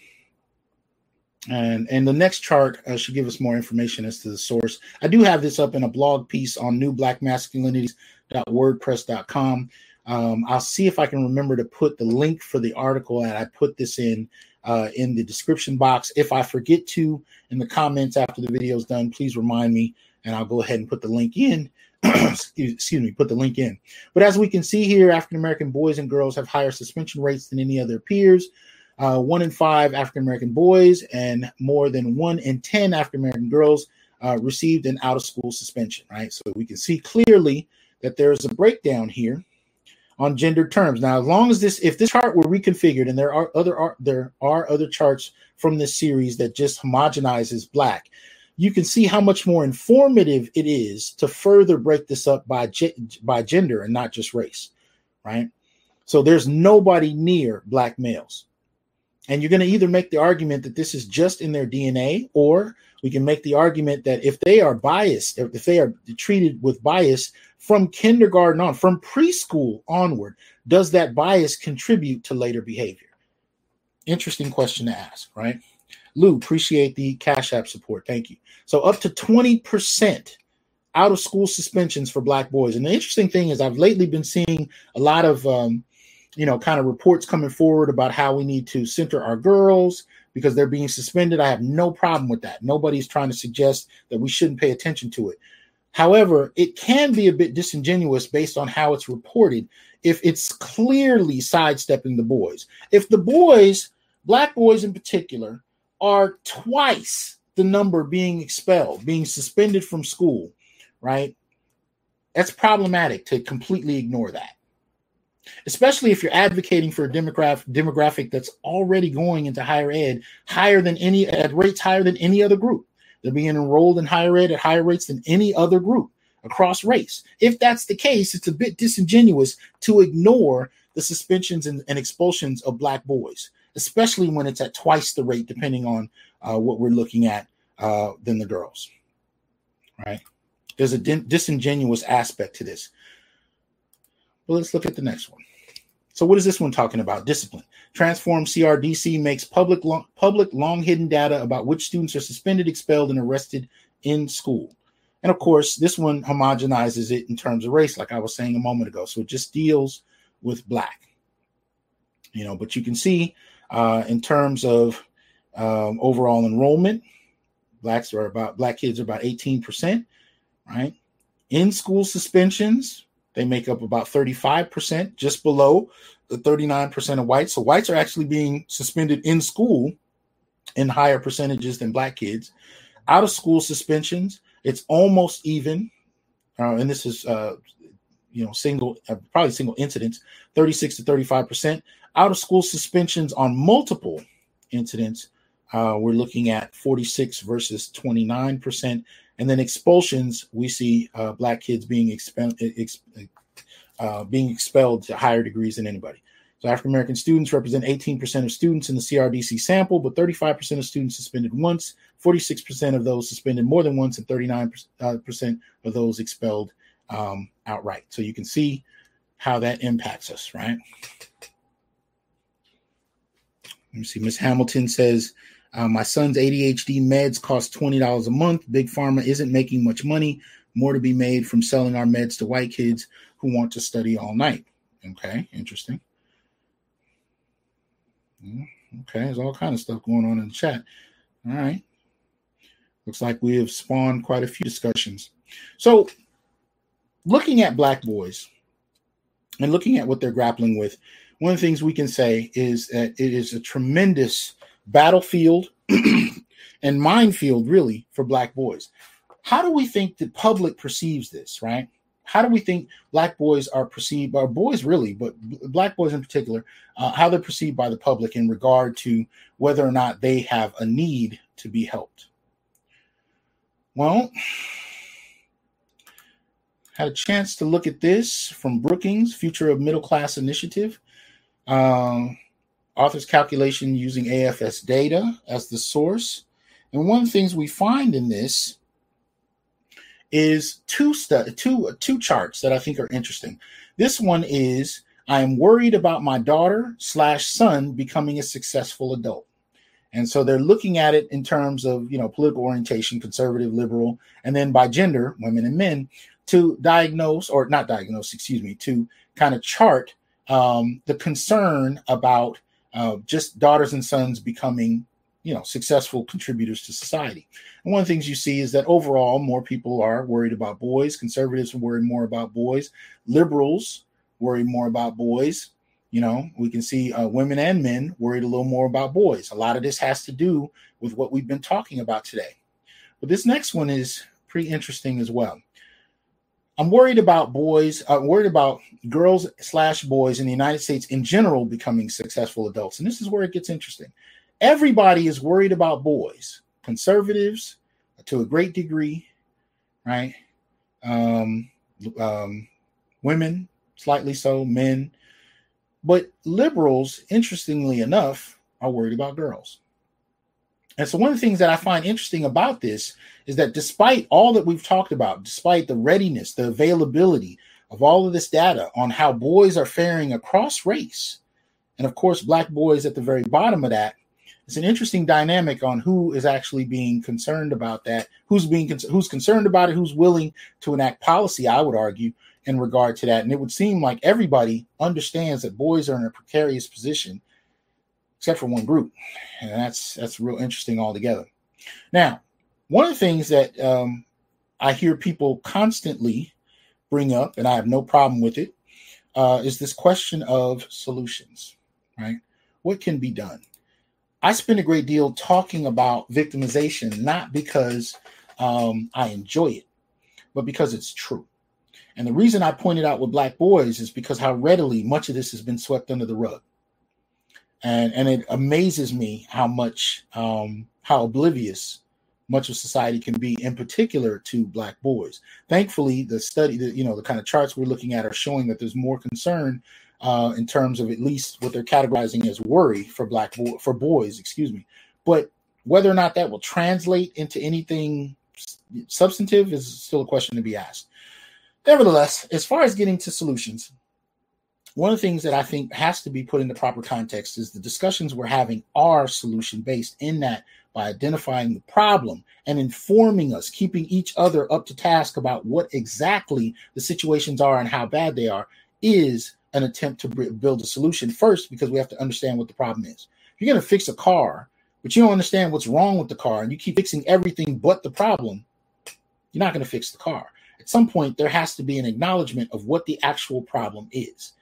Speaker 1: and and the next chart uh, should give us more information as to the source. I do have this up in a blog piece on newblackmasculinities.wordpress.com. Um, I'll see if I can remember to put the link for the article and I put this in uh, in the description box. If I forget to in the comments after the video is done, please remind me and I'll go ahead and put the link in. excuse, me, put the link in. But as we can see here, African American boys and girls have higher suspension rates than any other peers. Uh, one in five African American boys and more than one in 10 African American girls uh, received an out of school suspension, right? So we can see clearly that there's a breakdown here on gendered terms. Now, as long as this, if this chart were reconfigured, and there are other there are other charts from this series that just homogenizes black, you can see how much more informative it is to further break this up by by gender and not just race, right? So there's nobody near black males. And you're going to either make the argument that this is just in their DNA, or we can make the argument that if they are biased, if they are treated with bias from kindergarten on, from preschool onward, does that bias contribute to later behavior? Interesting question to ask, right? Lou, appreciate the Cash App support. Thank you. So, up to 20% out of school suspensions for black boys. And the interesting thing is, I've lately been seeing a lot of um, you know, kind of reports coming forward about how we need to center our girls because they're being suspended. I have no problem with that. Nobody's trying to suggest that we shouldn't pay attention to it. However, it can be a bit disingenuous based on how it's reported if it's clearly sidestepping the boys. If the boys, black boys in particular, are twice the number being expelled, being suspended from school, right? That's problematic to completely ignore that. Especially if you're advocating for a demographic demographic that's already going into higher ed higher than any at rates higher than any other group. They're being enrolled in higher ed at higher rates than any other group across race. If that's the case, it's a bit disingenuous to ignore the suspensions and, and expulsions of black boys, especially when it's at twice the rate, depending on uh, what we're looking at, uh, than the girls. Right? There's a disingenuous aspect to this. Well, let's look at the next one. So, what is this one talking about? Discipline. Transform CRDC makes public long, public long hidden data about which students are suspended, expelled, and arrested in school. And of course, this one homogenizes it in terms of race, like I was saying a moment ago. So it just deals with black, you know. But you can see uh, in terms of um, overall enrollment, blacks are about black kids are about 18%, right? In school suspensions, they make up about 35%, just below the 39% of whites. So whites are actually being suspended in school in higher percentages than black kids. Out of school suspensions, it's almost even, uh, and this is uh, you know single uh, probably single incidents, 36 to 35 percent. Out of school suspensions on multiple incidents, uh, we're looking at 46 versus 29 percent, and then expulsions we see uh, black kids being expelled. Ex- uh, being expelled to higher degrees than anybody. So African American students represent 18% of students in the CRDC sample, but 35% of students suspended once, 46% of those suspended more than once, and 39% uh, of those expelled um, outright. So you can see how that impacts us, right? Let me see. Miss Hamilton says, uh, My son's ADHD meds cost $20 a month. Big Pharma isn't making much money. More to be made from selling our meds to white kids who want to study all night. Okay, interesting. Mm, okay, there's all kind of stuff going on in the chat. All right. Looks like we have spawned quite a few discussions. So, looking at black boys and looking at what they're grappling with, one of the things we can say is that it is a tremendous battlefield and minefield, really, for black boys. How do we think the public perceives this, right? how do we think black boys are perceived, or boys really, but black boys in particular, uh, how they're perceived by the public in regard to whether or not they have a need to be helped? Well, had a chance to look at this from Brookings, Future of Middle Class Initiative. Um, author's calculation using AFS data as the source. And one of the things we find in this is two stu- two two charts that I think are interesting. This one is I am worried about my daughter slash son becoming a successful adult. And so they're looking at it in terms of, you know, political orientation, conservative, liberal, and then by gender, women and men, to diagnose or not diagnose, excuse me, to kind of chart um, the concern about uh, just daughters and sons becoming you know successful contributors to society. And one of the things you see is that overall more people are worried about boys. Conservatives are worried more about boys. Liberals worry more about boys. You know we can see uh, women and men worried a little more about boys. A lot of this has to do with what we've been talking about today. But this next one is pretty interesting as well i'm worried about boys i'm uh, worried about girls slash boys in the united states in general becoming successful adults and this is where it gets interesting everybody is worried about boys, conservatives to a great degree, right? Um, um, women, slightly so, men. But liberals, interestingly enough, are worried about girls. And so, one of the things that I find interesting about this is that despite all that we've talked about, despite the readiness, the availability of all of this data on how boys are faring across race, and of course, black boys at the very bottom of that, it's an interesting dynamic on who is actually being concerned about that, who's being who's concerned about it, who's willing to enact policy. I would argue in regard to that, and it would seem like everybody understands that boys are in a precarious position, except for one group, and that's that's real interesting altogether. Now, one of the things that um, I hear people constantly bring up, and I have no problem with it, uh, is this question of solutions. Right? What can be done? I spend a great deal talking about victimization, not because um, I enjoy it, but because it's true. And the reason I pointed out with black boys is because how readily much of this has been swept under the rug. And, and it amazes me how much, um, how oblivious much of society can be, in particular to black boys. Thankfully, the study, the, you know, the kind of charts we're looking at are showing that there's more concern uh, in terms of at least what they're categorizing as worry for black bo- for boys, excuse me. But whether or not that will translate into anything substantive is still a question to be asked. Nevertheless, as far as getting to solutions, one of the things that I think has to be put in the proper context is the discussions we're having are solution based in that by identifying the problem and informing us, keeping each other up to task about what exactly the situations are and how bad they are, is an attempt to build a solution first because we have to understand what the problem is. If you're going to fix a car, but you don't understand what's wrong with the car and you keep fixing everything but the problem, you're not going to fix the car. At some point, there has to be an acknowledgement of what the actual problem is.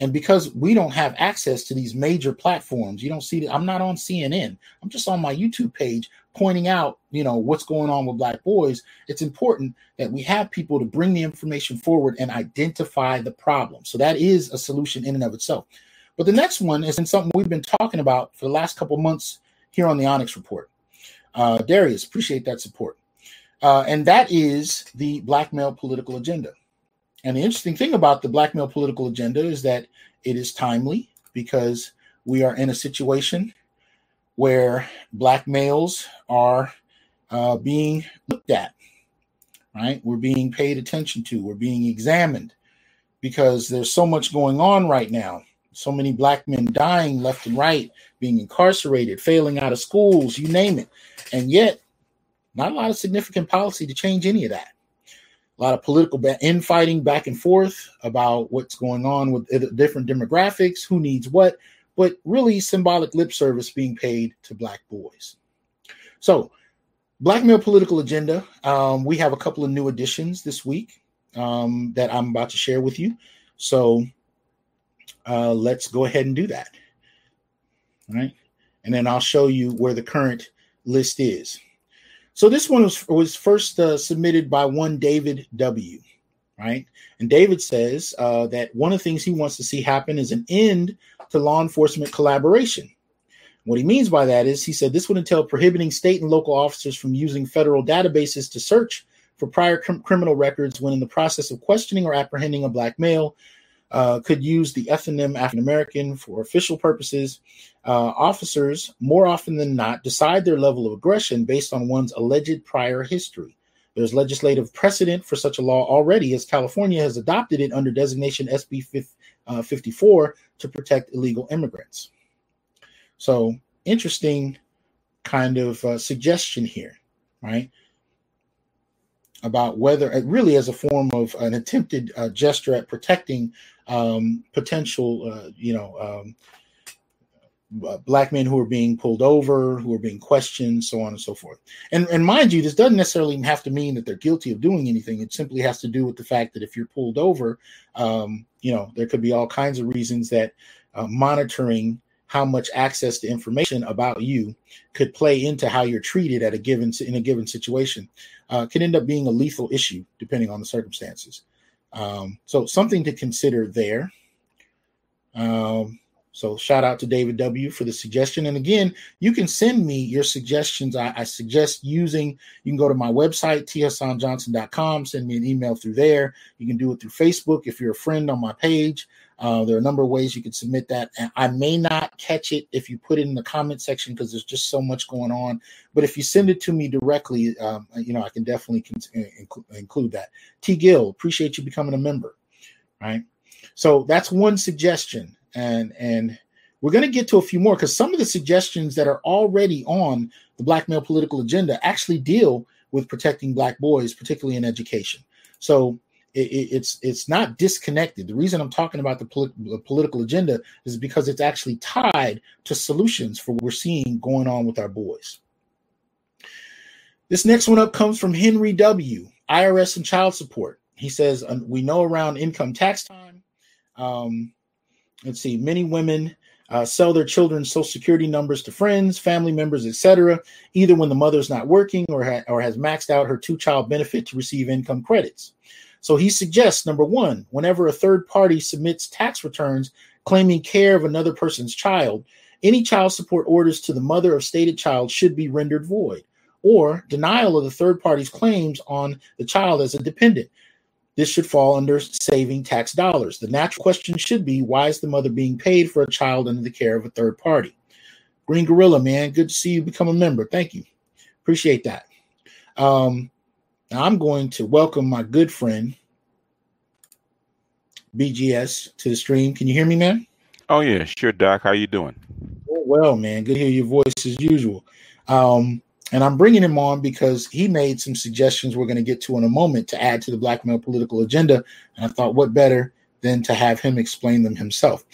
Speaker 1: And because we don't have access to these major platforms, you don't see that I'm not on CNN. I'm just on my YouTube page pointing out, you know, what's going on with black boys. It's important that we have people to bring the information forward and identify the problem. So that is a solution in and of itself. But the next one is in something we've been talking about for the last couple months here on the Onyx Report. Uh, Darius, appreciate that support. Uh, and that is the black male political agenda. And the interesting thing about the black male political agenda is that it is timely because we are in a situation where black males are uh, being looked at, right? We're being paid attention to, we're being examined because there's so much going on right now. So many black men dying left and right, being incarcerated, failing out of schools, you name it. And yet, not a lot of significant policy to change any of that a lot of political infighting back and forth about what's going on with different demographics, who needs what, but really symbolic lip service being paid to black boys. So, Black Male Political Agenda, um, we have a couple of new additions this week um, that I'm about to share with you. So, uh, let's go ahead and do that. All right. And then I'll show you where the current list is. So this one was was first uh, submitted by one David W. Right, and David says uh, that one of the things he wants to see happen is an end to law enforcement collaboration. What he means by that is he said this would entail prohibiting state and local officers from using federal databases to search for prior cr- criminal records when in the process of questioning or apprehending a black male uh, could use the ethnonym African American for official purposes. Uh, officers, more often than not, decide their level of aggression based on one's alleged prior history. There's legislative precedent for such a law already, as California has adopted it under designation SB 54 uh, to protect illegal immigrants. So, interesting kind of uh, suggestion here, right? About whether, uh, really, as a form of an attempted uh, gesture at protecting um, potential, uh, you know, um, black men who are being pulled over, who are being questioned, so on and so forth. And and mind you, this doesn't necessarily have to mean that they're guilty of doing anything. It simply has to do with the fact that if you're pulled over, um, you know, there could be all kinds of reasons that uh, monitoring how much access to information about you could play into how you're treated at a given in a given situation uh, can end up being a lethal issue depending on the circumstances. Um, so something to consider there. Um, so shout out to David W for the suggestion. And again, you can send me your suggestions. I, I suggest using, you can go to my website, thasanjohnson.com, send me an email through there. You can do it through Facebook if you're a friend on my page. Uh, there are a number of ways you can submit that. And I may not catch it if you put it in the comment section because there's just so much going on. But if you send it to me directly, um, you know, I can definitely con- include that. T. Gill, appreciate you becoming a member. Right. So that's one suggestion. And, and, we're going to get to a few more because some of the suggestions that are already on the black male political agenda actually deal with protecting black boys, particularly in education. So it, it's it's not disconnected. The reason I'm talking about the, the, political agenda is because it's actually tied to solutions for what we're seeing going on with our boys. This next one up comes from Henry W. IRS and child support. He says we know around income tax time. Um, let's see, many women uh, sell their children's social security numbers to friends, family members, etc., either when the mother's not working or, ha- or has maxed out her two child benefit to receive income credits. So he suggests number one, whenever a third party submits tax returns claiming care of another person's child, any child support orders to the mother of stated child should be rendered void, or denial of the third party's claims on the child as a dependent. This should fall under saving tax dollars. The natural question should be why is the mother being paid for a child under the care of a third party? Green Gorilla, man, good to see you become a member. Thank you. Appreciate that. Um, now I'm going to welcome my good friend BGS to the stream. Can you hear me, man?
Speaker 2: Oh yeah, sure, Doc. How you doing?
Speaker 1: Oh, well, man. Good to hear your voice as usual. Um, and I'm bringing him on because he made some suggestions we're going to get to in a moment to add to the black male political agenda. And I thought, what better than to have him explain them himself?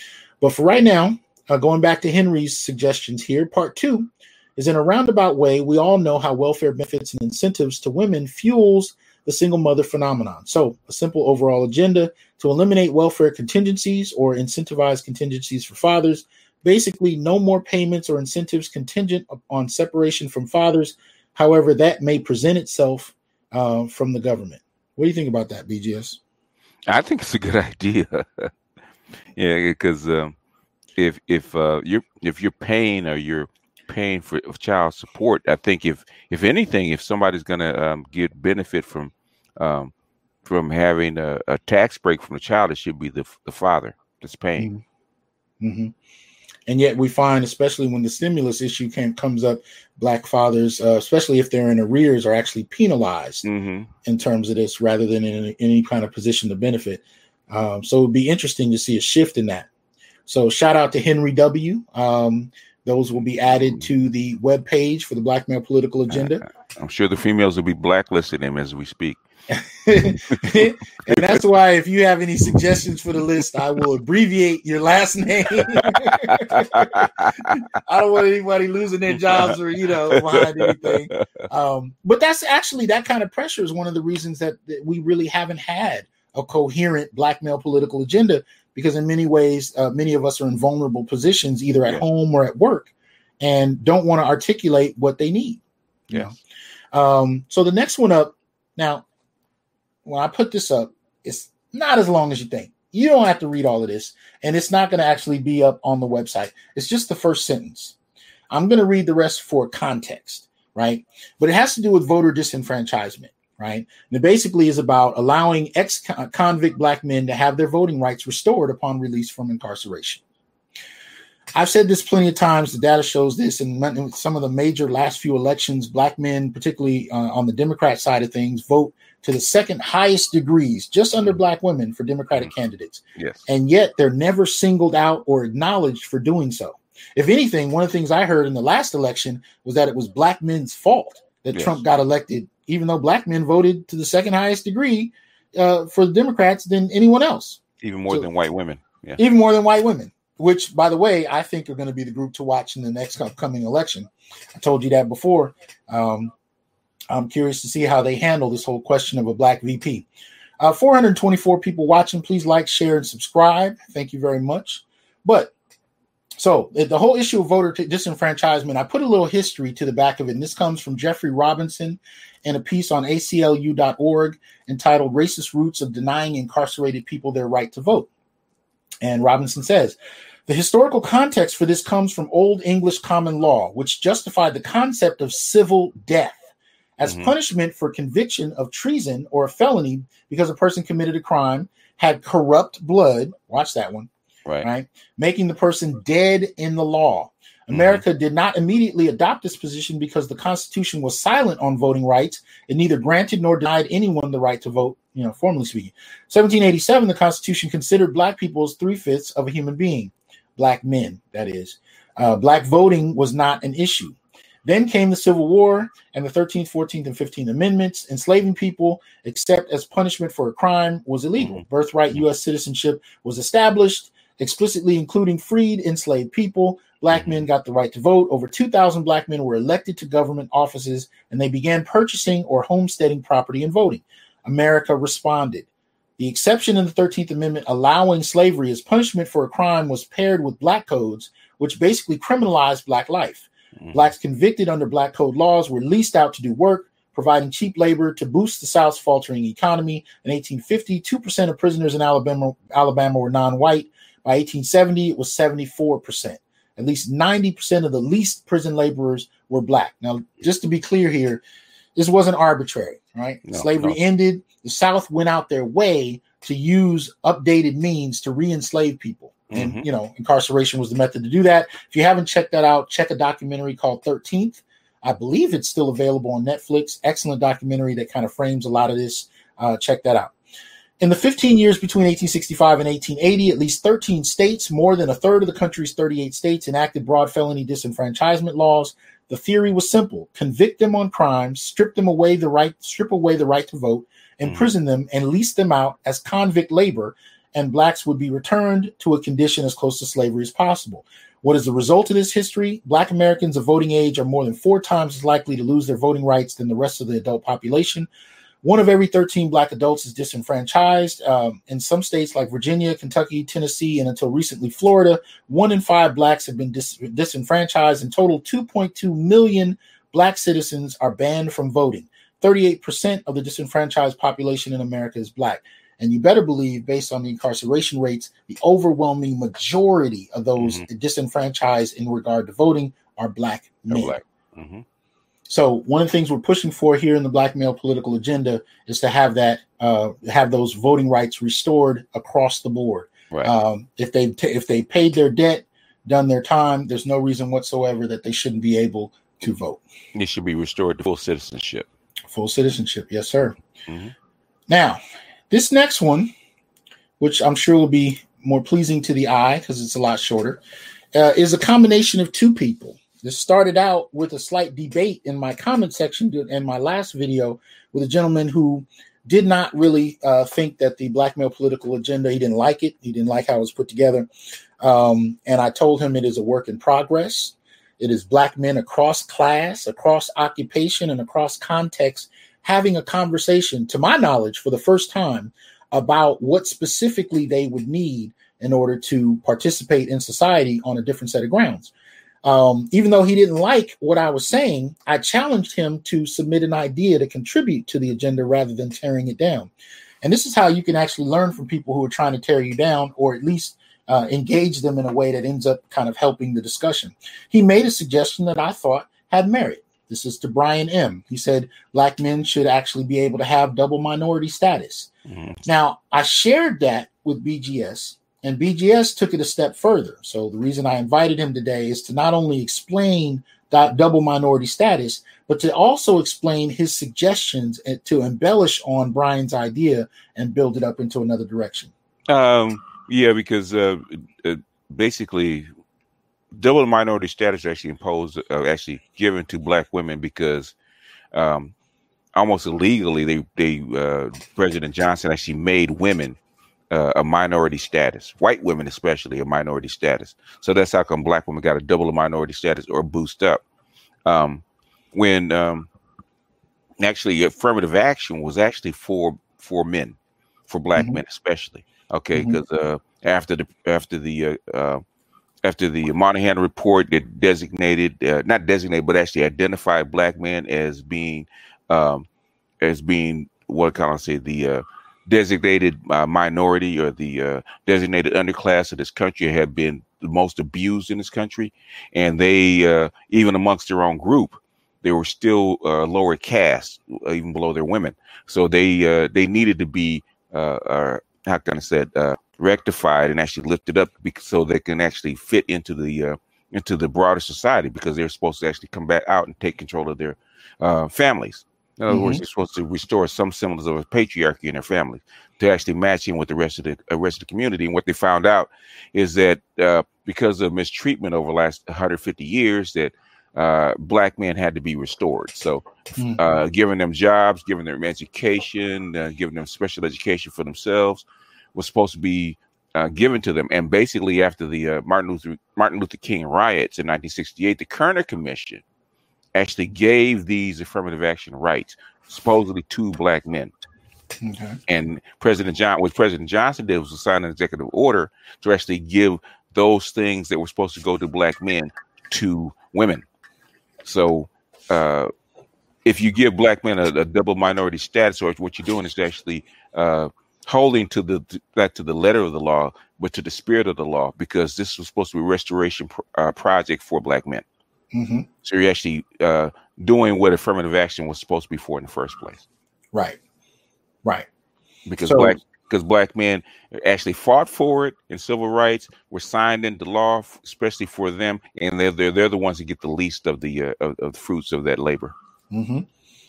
Speaker 1: But for right now, uh, going back to Henry's suggestions here, part two is in a roundabout way, we all know how welfare benefits and incentives to women fuels the single mother phenomenon. So, a simple overall agenda to eliminate welfare contingencies or incentivize contingencies for fathers. Basically, no more payments or incentives contingent on separation from fathers. However, that may present itself uh, from the government. What do you think about that, BGS?
Speaker 2: I think it's a good idea. yeah, because um, if if uh, you're if you're paying or you're paying for child support, I think if if anything, if somebody's going to um, get benefit from um, from having a, a, tax break from the child, it should be the the father that's paying.
Speaker 1: Mm-hmm. Mm-hmm. And yet, we find, especially when the stimulus issue came, comes up, black fathers, uh, especially if they're in arrears, are actually penalized mm-hmm. in terms of this, rather than in any kind of position to benefit. Um, so it would be interesting to see a shift in that. So shout out to Henry W. Um, those will be added to the web page for the Black Male Political Agenda.
Speaker 2: I'm sure the females will be blacklisting him as we speak.
Speaker 1: and that's why if you have any suggestions for the list, I will abbreviate your last name. I don't want anybody losing their jobs or you know behind anything. Um, but that's actually that kind of pressure is one of the reasons that, that we really haven't had a coherent black male political agenda because in many ways, uh, many of us are in vulnerable positions, either at yeah. home or at work, and don't want to articulate what they need.
Speaker 2: Yeah.
Speaker 1: Um, so the next one up, now, when I put this up, it's not as long as you think. You don't have to read all of this, and it's not going to actually be up on the website. It's just the first sentence. I'm going to read the rest for context, right? But it has to do with voter disenfranchisement right? And it basically is about allowing ex convict black men to have their voting rights restored upon release from incarceration. I've said this plenty of times. The data shows this, and some of the major last few elections, black men, particularly uh, on the Democrat side of things, vote to the second highest degrees, just under mm. black women, for Democratic mm. candidates.
Speaker 2: Yes,
Speaker 1: and yet they're never singled out or acknowledged for doing so. If anything, one of the things I heard in the last election was that it was black men's fault that yes. Trump got elected even though black men voted to the second highest degree uh, for the Democrats than anyone else.
Speaker 2: Even more so, than white women.
Speaker 1: Yeah. Even more than white women, which, by the way, I think are going to be the group to watch in the next upcoming election. I told you that before. Um, I'm curious to see how they handle this whole question of a black VP. Uh, 424 people watching. Please like, share, and subscribe. Thank you very much. But so the whole issue of voter disenfranchisement, I put a little history to the back of it, and this comes from Jeffrey Robinson in a piece on ACLU.org entitled "Racist Roots of Denying Incarcerated People Their Right to Vote." And Robinson says. The historical context for this comes from Old English common law, which justified the concept of civil death as mm-hmm. punishment for conviction of treason or a felony because a person committed a crime, had corrupt blood. Watch that one
Speaker 2: right.
Speaker 1: right? Making the person dead in the law. Mm-hmm. America mm-hmm. did not immediately adopt this position because the Constitution was silent on voting rights. It neither granted nor denied anyone the right to vote, you know, formally speaking. 1787, the Constitution considered black people as three fifths of a human being, black men, that is. Uh, black voting was not an issue. Then came the Civil War and the 13th, 14th, and 15th Amendments. Enslaving people, except as punishment for a crime, was illegal. Mm-hmm. Birthright U.S. citizenship was established explicitly including freed enslaved people. Black mm-hmm. men got the right to vote. Over 2,000 black men were elected to government offices and they began purchasing or homesteading property and voting. America responded. The exception in the 13th Amendment allowing slavery as punishment for a crime was paired with black codes, which basically criminalized black life. Mm-hmm. Blacks convicted under black code laws were leased out to do work, providing cheap labor to boost the South's faltering economy. In 1850, 2% of prisoners in Alabama, Alabama were non white. By 1870, it was 74%. At least 90% of the least prison laborers were black. Now, just to be clear here, this wasn't arbitrary, right? No, Slavery no. ended. The South went out their way to use updated means to re-enslave people. And mm-hmm. you know, incarceration was the method to do that. If you haven't checked that out, check a documentary called 13th. I believe it's still available on Netflix. Excellent documentary that kind of frames a lot of this. Uh, check that out. In the 15 years between 1865 and 1880, at least 13 states, more than a third of the country's 38 states, enacted broad felony disenfranchisement laws. The theory was simple: convict them on crimes, strip them away the right, strip away the right to vote, imprison mm. them, and lease them out as convict labor, and blacks would be returned to a condition as close to slavery as possible. What is the result of this history? Black Americans of voting age are more than four times as likely to lose their voting rights than the rest of the adult population. One of every 13 black adults is disenfranchised. Um, in some states like Virginia, Kentucky, Tennessee, and until recently Florida, one in five blacks have been dis- disenfranchised. In total, 2.2 million black citizens are banned from voting. 38% of the disenfranchised population in America is black. And you better believe, based on the incarceration rates, the overwhelming majority of those mm-hmm. disenfranchised in regard to voting are black men. Black. Mm-hmm. So one of the things we're pushing for here in the black male political agenda is to have that uh, have those voting rights restored across the board. Right. Um, if they t- if they paid their debt, done their time, there's no reason whatsoever that they shouldn't be able to vote.
Speaker 2: They should be restored to full citizenship.
Speaker 1: Full citizenship, yes, sir. Mm-hmm. Now, this next one, which I'm sure will be more pleasing to the eye because it's a lot shorter, uh, is a combination of two people. This started out with a slight debate in my comment section in my last video with a gentleman who did not really uh, think that the black male political agenda, he didn't like it. He didn't like how it was put together. Um, and I told him it is a work in progress. It is black men across class, across occupation, and across context having a conversation, to my knowledge, for the first time about what specifically they would need in order to participate in society on a different set of grounds. Um, even though he didn't like what I was saying, I challenged him to submit an idea to contribute to the agenda rather than tearing it down. And this is how you can actually learn from people who are trying to tear you down, or at least uh, engage them in a way that ends up kind of helping the discussion. He made a suggestion that I thought had merit. This is to Brian M. He said black men should actually be able to have double minority status. Mm-hmm. Now, I shared that with BGS, and BGS took it a step further. So, the reason I invited him today is to not only explain that double minority status, but to also explain his suggestions to embellish on Brian's idea and build it up into another direction.
Speaker 2: Um, yeah, because uh, uh, basically double minority status actually imposed, uh, actually given to black women because um, almost illegally, they they uh, President Johnson actually made women uh, a minority status, white women especially a minority status. So that's how come black women got a double minority status or boost up. Um, when um, actually affirmative action was actually for for men, for black mm-hmm. men especially. Okay, because mm-hmm. uh, after the after the uh, uh after the Moynihan report that designated, uh, not designated, but actually identified black men as being, um, as being what can I say, the uh, designated uh, minority or the uh, designated underclass of this country have been the most abused in this country, and they uh, even amongst their own group, they were still uh, lower caste, even below their women. So they they needed to be, how can I say, it, rectified and actually lifted up so they can actually fit into the uh, into the broader society because they're supposed to actually come back out and take control of their uh, families. In other mm-hmm. words, they're supposed to restore some semblance of a patriarchy in their families to actually match in with the rest of the uh, rest of the community. And what they found out is that uh, because of mistreatment over the last 150 years, that uh, black men had to be restored. So, mm-hmm. uh, giving them jobs, giving them education, uh, giving them special education for themselves, was supposed to be uh, given to them. And basically, after the uh, Martin Luther Martin Luther King riots in 1968, the Kerner Commission actually gave these affirmative action rights supposedly to black men. Okay. And President John, what President Johnson did was sign an executive order to actually give those things that were supposed to go to black men to women. So, uh, if you give black men a, a, double minority status, or what you're doing is actually uh, holding to the that to the letter of the law, but to the spirit of the law, because this was supposed to be a restoration uh, project for black men. Mm-hmm. So you're actually uh, doing what affirmative action was supposed to be for in the first place.
Speaker 1: Right. Right.
Speaker 2: Because so, black because black men actually fought for it in civil rights, were signed into law, especially for them, and they're they're, they're the ones that get the least of the uh, of, of the fruits of that labor.
Speaker 1: Mm-hmm.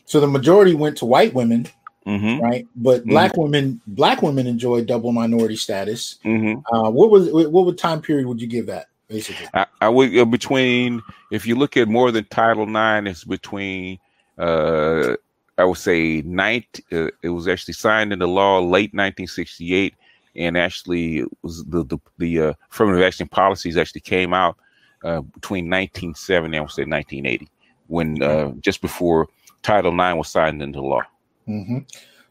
Speaker 1: So the majority went to white women, mm-hmm. right? But mm-hmm. black mm-hmm. women black women enjoy double minority status. Mm-hmm. Uh, what was what would time period would you give that? Basically,
Speaker 2: I, I would uh, between if you look at more than Title Nine, it's between uh, I would say 19, uh, it was actually signed into law late 1968, and actually was the the, the uh, affirmative action policies actually came out uh, between 1970 I would say 1980, when uh, just before Title IX was signed into law.
Speaker 1: Mm-hmm.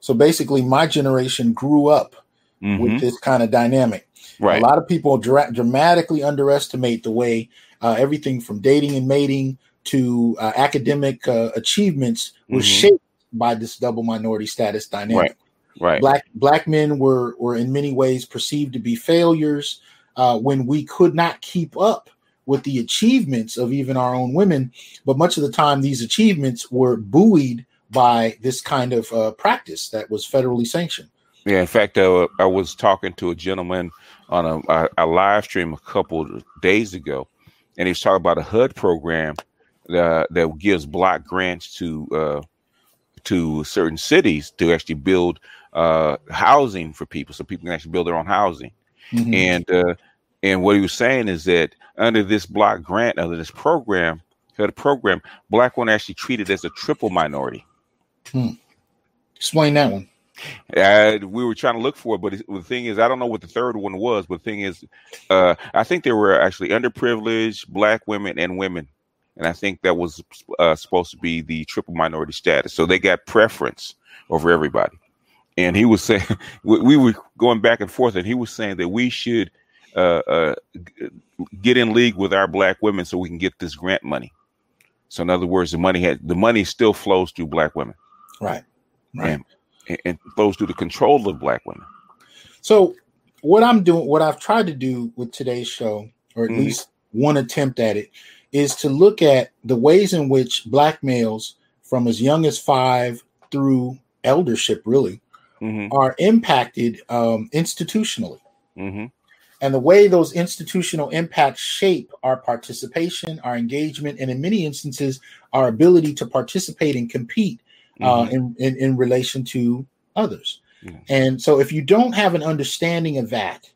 Speaker 1: So basically, my generation grew up mm-hmm. with this kind of dynamic. Right. A lot of people dra- dramatically underestimate the way uh, everything from dating and mating to uh, academic uh, achievements was mm-hmm. shaped by this double minority status dynamic.
Speaker 2: Right. Right.
Speaker 1: Black black men were were in many ways perceived to be failures uh, when we could not keep up with the achievements of even our own women. But much of the time, these achievements were buoyed by this kind of uh, practice that was federally sanctioned.
Speaker 2: Yeah, in fact, uh, I was talking to a gentleman on a, a, a, live stream a couple days ago, and he was talking about a HUD program that, that gives block grants to uh, to certain cities to actually build uh, housing for people, so people can actually build their own housing. Mm-hmm. And uh, and what he was saying is that under this block grant, under this program, the program, black one actually treated as a triple minority.
Speaker 1: Hmm. Explain that one.
Speaker 2: Uh, we were trying to look for it, but the thing is, I don't know what the third one was. But the thing is, uh, I think there were actually underprivileged black women and women and I think that was uh, supposed to be the triple minority status. So they got preference over everybody. And he was saying we were going back and forth, and he was saying that we should uh, uh, get in league with our black women so we can get this grant money. So in other words, the money had the money still flows through black women,
Speaker 1: right? Right,
Speaker 2: and, and flows through the control of black women.
Speaker 1: So what I'm doing, what I've tried to do with today's show, or at mm-hmm. least one attempt at it, is to look at the ways in which black males from as young as five through eldership really mm-hmm. are impacted um, institutionally mm-hmm. and the way those institutional impacts shape our participation our engagement and in many instances our ability to participate and compete uh, mm-hmm. in, in, in, relation to others and so if you don't have an understanding of that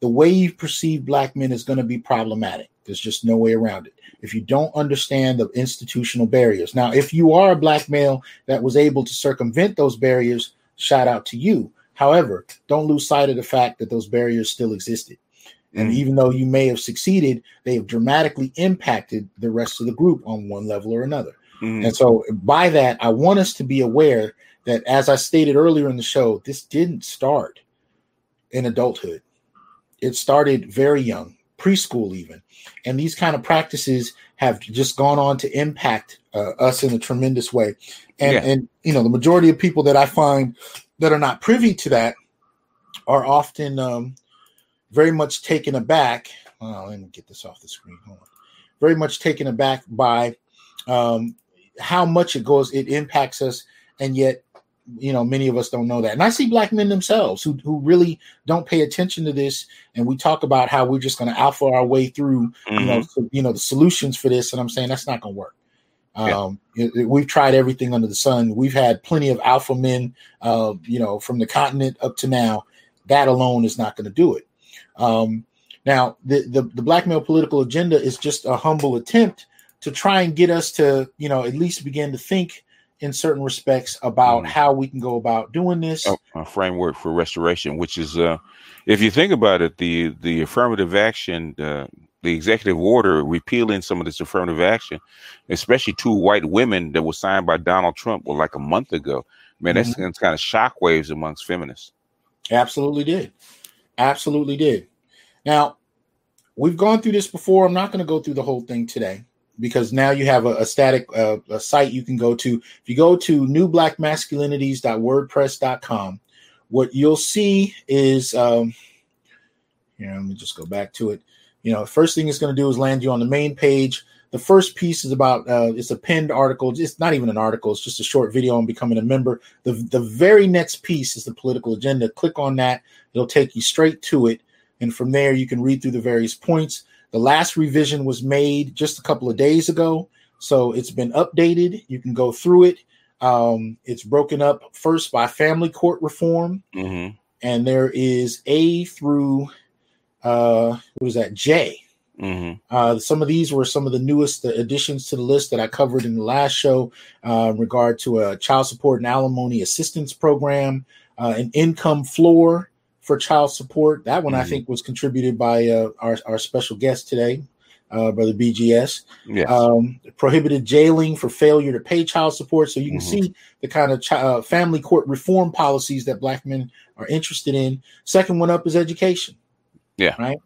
Speaker 1: the way you perceive black men is going to be problematic there's just no way around it if you don't understand the institutional barriers. Now, if you are a black male that was able to circumvent those barriers, shout out to you. However, don't lose sight of the fact that those barriers still existed. And mm-hmm. even though you may have succeeded, they have dramatically impacted the rest of the group on one level or another. Mm-hmm. And so, by that, I want us to be aware that, as I stated earlier in the show, this didn't start in adulthood. It started very young preschool even and these kind of practices have just gone on to impact uh, us in a tremendous way and yeah. and you know the majority of people that i find that are not privy to that are often um, very much taken aback oh, let me get this off the screen hold on. Very much taken aback by um, how much it goes it impacts us and yet you know many of us don't know that. And i see black men themselves who, who really don't pay attention to this and we talk about how we're just going to alpha our way through mm-hmm. you know mm-hmm. so, you know the solutions for this and i'm saying that's not going to work um, it, it, we've tried everything under the sun. We've had plenty of alpha men uh, you know from the continent up to now. That alone is not going to do it um, now the, the the black male political agenda is just a humble attempt to try and get us to you know at least begin to think in certain respects about mm. how we can go about doing this.
Speaker 2: A, a, framework for restoration, which is, uh, if you think about it, the the affirmative action, uh, the executive order repealing some of this affirmative action, especially two white women that was signed by Donald Trump, well, like a month ago. Man, that's mm-hmm. kind of shockwaves amongst feminists.
Speaker 1: Absolutely did. Absolutely did. Now, we've gone through this before. I'm not going to go through the whole thing today because now you have a, a static uh, a site you can go to. If you go to newblackmasculinities.wordpress.com, what you'll see is um, here. Let me just go back to it. You know, first thing it's going to do is land you on the main page. The first piece is about uh, it's a pinned article. It's not even an article. It's just a short video on becoming a member. The the very next piece is the political agenda. Click on that. It'll take you straight to it, and from there you can read through the various points. The last revision was made just a couple of days ago, so it's been updated. You can go through it. Um, it's broken up first by family court reform, mm-hmm. and there is A through uh, what is that J Mm-hmm. Uh, some of these were some of the newest additions to the list that I covered in the last show uh, in regard to a child support and alimony assistance program, uh, an income floor for child support. That one mm-hmm. I think was contributed by uh, our, our special guest today, uh, Brother BGS. Yes. Um, prohibited jailing for failure to pay child support. So you can mm-hmm. see the kind of uh, family court reform policies that black men are interested in. Second one up is education.
Speaker 2: Yeah.
Speaker 1: Right.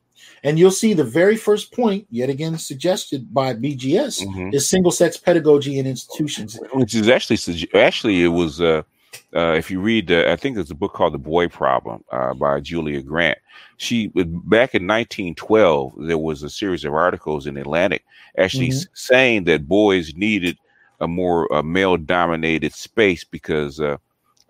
Speaker 1: And you'll see the very first point, yet again suggested by BGS, mm-hmm. is single sex pedagogy in institutions.
Speaker 2: Which is actually, actually, it was, uh, uh, if you read, uh, I think there's a book called The Boy Problem uh, by Julia Grant. She, back in 1912, there was a series of articles in Atlantic actually mm-hmm. saying that boys needed a more male dominated space because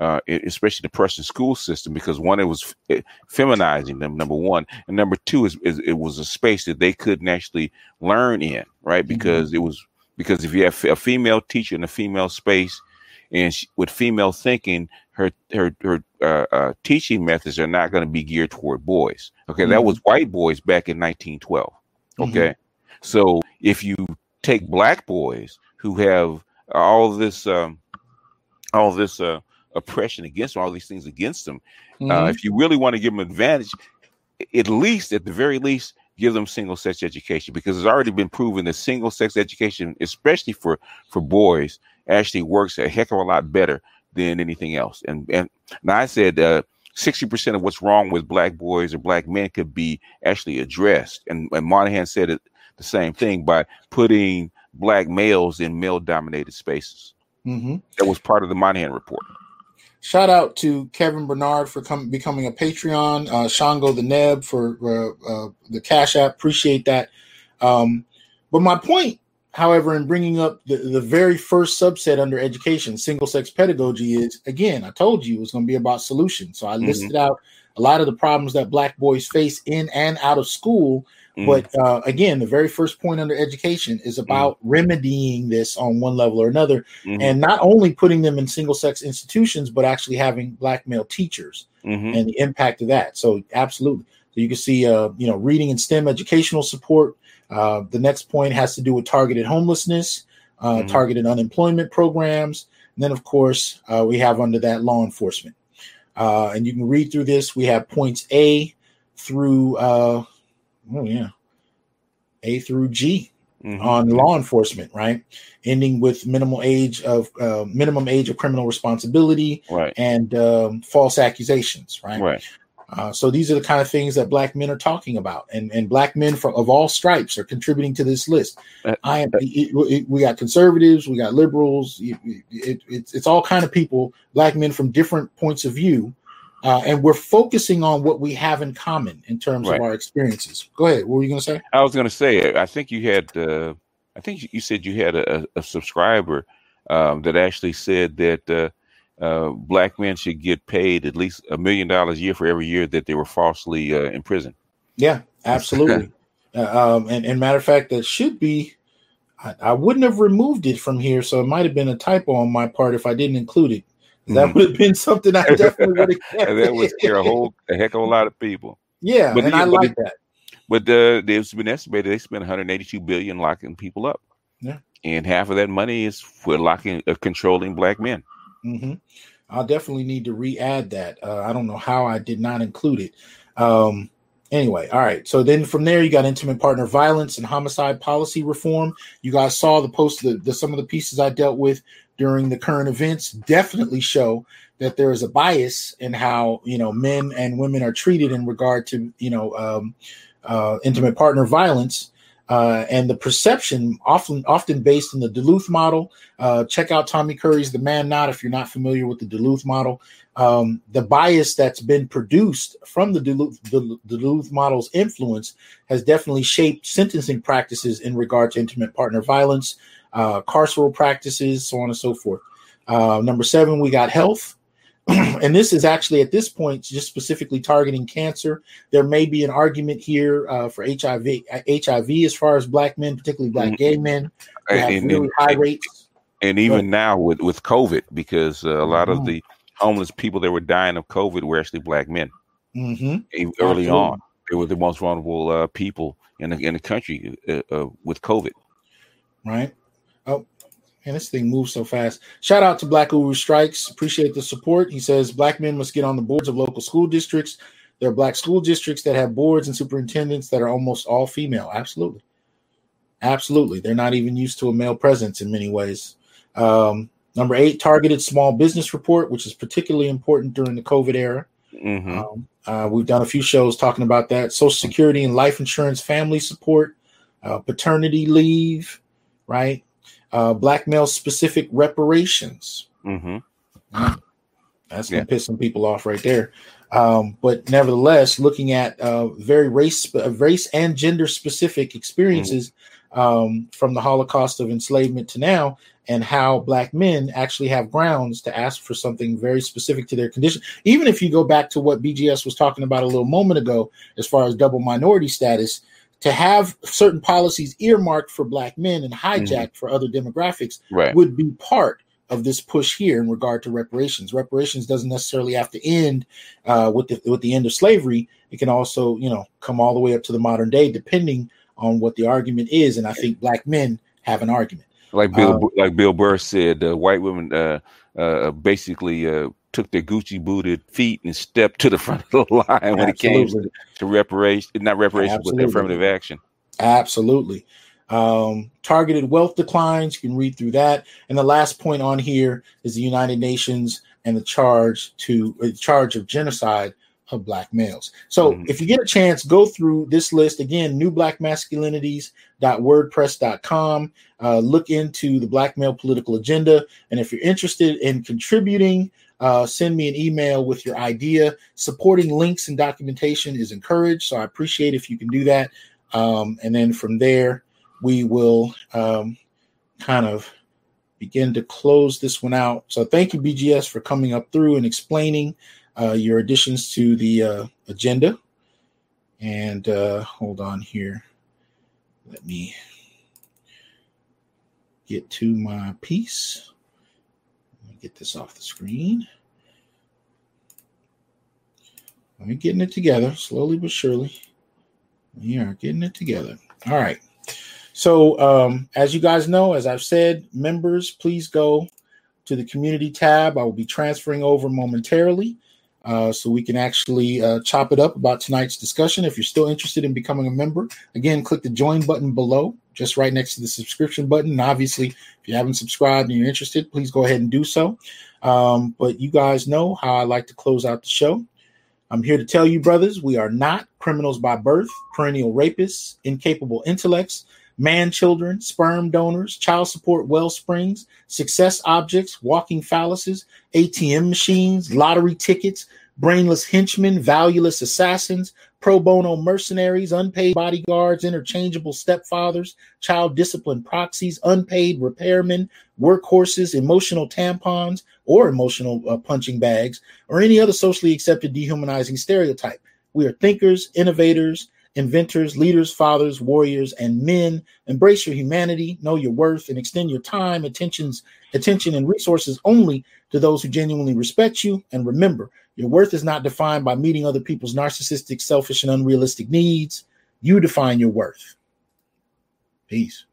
Speaker 2: uh, especially the Prussian school system, because one, it was eh, feminizing them. Number one, and number two is, is it was a space that they couldn't actually learn in, right? Because mm-hmm. it was because if you have a female teacher in a female space, and she, with female thinking, her her her uh, uh, teaching methods are not going to be geared toward boys. Okay, mm-hmm. that was white boys back in 1912. Mm-hmm. Okay, mm-hmm. so if you take black boys who have all this um, all this uh, oppression against them, all these things against them. Uh, mm-hmm. Uh, if you really want to give them advantage, at least, at the very least, give them single sex education because it's already been proven that single sex education, especially for for boys, actually works a heck of a lot better than anything else. And and now I said uh, sixty uh, percent of what's wrong with black boys or black men could be actually addressed. And, and Moynihan said it the same thing by putting black males in male dominated spaces. Mm-hmm. That was part of the Moynihan report.
Speaker 1: Shout out to Kevin Bernard for com- becoming a Patreon. Uh, Shango the Neb for uh, uh, the Cash App. Appreciate that. Um, but my point, however, in bringing up the, the very first subset under education, single sex pedagogy, is again, I told you it was going to be about solutions. So I mm-hmm. listed out a lot of the problems that Black boys face in and out of school Mm. But uh, again, the very first point under education is mm. about mm. remedying this on one level or another, mm-hmm. and not only putting them in single sex institutions, but actually having black male teachers mm-hmm. and the impact of that. So, absolutely. So you can see, uh, you know, reading and STEM educational support. Uh, the next point has to do with targeted homelessness, uh, mm-hmm. targeted unemployment programs, and then, of course, uh, we have under that law enforcement. Uh, and you can read through this. We have points A through oh yeah, A through G mm-hmm. on law enforcement, right? Ending with minimal age of uh, minimum age of criminal responsibility,
Speaker 2: right,
Speaker 1: and um, false accusations, right,
Speaker 2: right.
Speaker 1: Uh, so these are the kind of things that black men are talking about, and and black men from of all stripes are contributing to this list. Uh, I am. It, it, we got conservatives, we got liberals. It, it's it's all kind of people, black men from different points of view, uh, and we're focusing on what we have in common in terms right. of our experiences. Go ahead. What were you going to say?
Speaker 2: I was going to say, I think you had, uh, I think you said you had a, a subscriber um, that actually said that uh, uh black men should get paid at least a million dollars a year for every year that they were falsely uh, in prison.
Speaker 1: Yeah, absolutely. Uh, um, and, and matter of fact, that should be. I, I wouldn't have removed it from here, so it might have been a typo on my part if I didn't include it. That mm would have been something I definitely would have
Speaker 2: and that would scare a whole a heck of a lot of people.
Speaker 1: Yeah, but and I like that.
Speaker 2: But uh, it's been estimated they spent 182 billion locking people up.
Speaker 1: Yeah,
Speaker 2: and half of that money is for locking, uh, controlling black men.
Speaker 1: Mm-hmm. I'll definitely need to re-add that. Uh, I don't know how I did not include it. Um, Anyway, all right. So then from there, you got intimate partner violence and homicide policy reform. You guys saw the post, the, the some of the pieces I dealt with during the current events definitely show that there is a bias in how you know men and women are treated in regard to you know um, uh, intimate partner violence. Uh, and the perception often often based in the Duluth model. Uh, check out Tommy Curry's The Man Not if you're not familiar with the Duluth model. Um, the bias that's been produced from the Duluth, the Duluth model's influence has definitely shaped sentencing practices in regard to intimate partner violence, uh, carceral practices, so on and so forth. Uh, number seven, we got health. and this is actually at this point just specifically targeting cancer. There may be an argument here uh, for HIV, HIV as far as black men, particularly black mm-hmm. gay men, have and, really and, high rates.
Speaker 2: And even but, now with with COVID, because uh, a lot mm-hmm. of the homeless people that were dying of COVID were actually black men.
Speaker 1: Mm-hmm.
Speaker 2: Early Absolutely. on, they were the most vulnerable uh, people in the in the country uh, uh, with COVID.
Speaker 1: Right. Man, this thing moves so fast. Shout out to Black Uru Strikes. Appreciate the support. He says black men must get on the boards of local school districts. There are black school districts that have boards and superintendents that are almost all female. Absolutely. Absolutely. They're not even used to a male presence in many ways. Um, number eight, targeted small business report, which is particularly important during the COVID era. Mm-hmm. Um, uh, we've done a few shows talking about that. Social Security and life insurance, family support, uh, paternity leave, right? Uh, black male specific reparations.
Speaker 2: Mm-hmm.
Speaker 1: That's gonna yeah. piss some people off right there. Um, but nevertheless, looking at uh, very race, uh, race and gender specific experiences mm-hmm. um, from the Holocaust of enslavement to now, and how black men actually have grounds to ask for something very specific to their condition. Even if you go back to what BGS was talking about a little moment ago, as far as double minority status, to have certain policies earmarked for black men and hijacked mm-hmm. for other demographics
Speaker 2: right.
Speaker 1: would be part of this push here in regard to reparations. Reparations doesn't necessarily have to end uh, with the with the end of slavery. It can also, you know, come all the way up to the modern day, depending on what the argument is. And I think black men have an argument.
Speaker 2: Like Bill, um, like Bill Burr said, uh, white women uh, uh basically uh, took their Gucci booted feet and stepped to the front of the line Absolutely. when it came to, to reparation, not reparation, Absolutely. but affirmative action.
Speaker 1: Absolutely. Um, targeted wealth declines. You can read through that. And the last point on here is the United Nations and the charge to uh, charge of genocide of black males. So mm-hmm. if you get a chance, go through this list again, newblackmasculinities.wordpress.com. Uh, look into the black male political agenda. And if you're interested in contributing uh, send me an email with your idea. Supporting links and documentation is encouraged, so I appreciate if you can do that. Um, and then from there, we will um, kind of begin to close this one out. So thank you, BGS, for coming up through and explaining uh, your additions to the uh, agenda. And uh, hold on here. Let me get to my piece get this off the screen. We're getting it together slowly but surely. We are getting it together. All right. So, um, as you guys know, as I've said, members, please go to the community tab. I will be transferring over momentarily uh, so we can actually uh, chop it up about tonight's discussion. If you're still interested in becoming a member, again, click the join button below, just right next to the subscription button. And obviously, if you haven't subscribed and you're interested, please go ahead and do so. Um, but you guys know how I like to close out the show. I'm here to tell you, brothers, we are not criminals by birth, perennial rapists, incapable intellects, man children, sperm donors, child support well springs, success objects, walking phalluses, ATM machines, lottery tickets, brainless henchmen, valueless assassins, pro bono mercenaries, unpaid bodyguards, interchangeable stepfathers, child discipline proxies, unpaid repairmen, workhorses, emotional tampons or emotional uh, punching bags, or any other socially accepted dehumanizing stereotype. We are thinkers, innovators, inventors, leaders, fathers, warriors, and men. Embrace your humanity, know your worth, and extend your time, attentions, attention, and resources only to those who genuinely respect you. And remember, your worth is not defined by meeting other people's narcissistic, selfish, and unrealistic needs. You define your worth. Peace.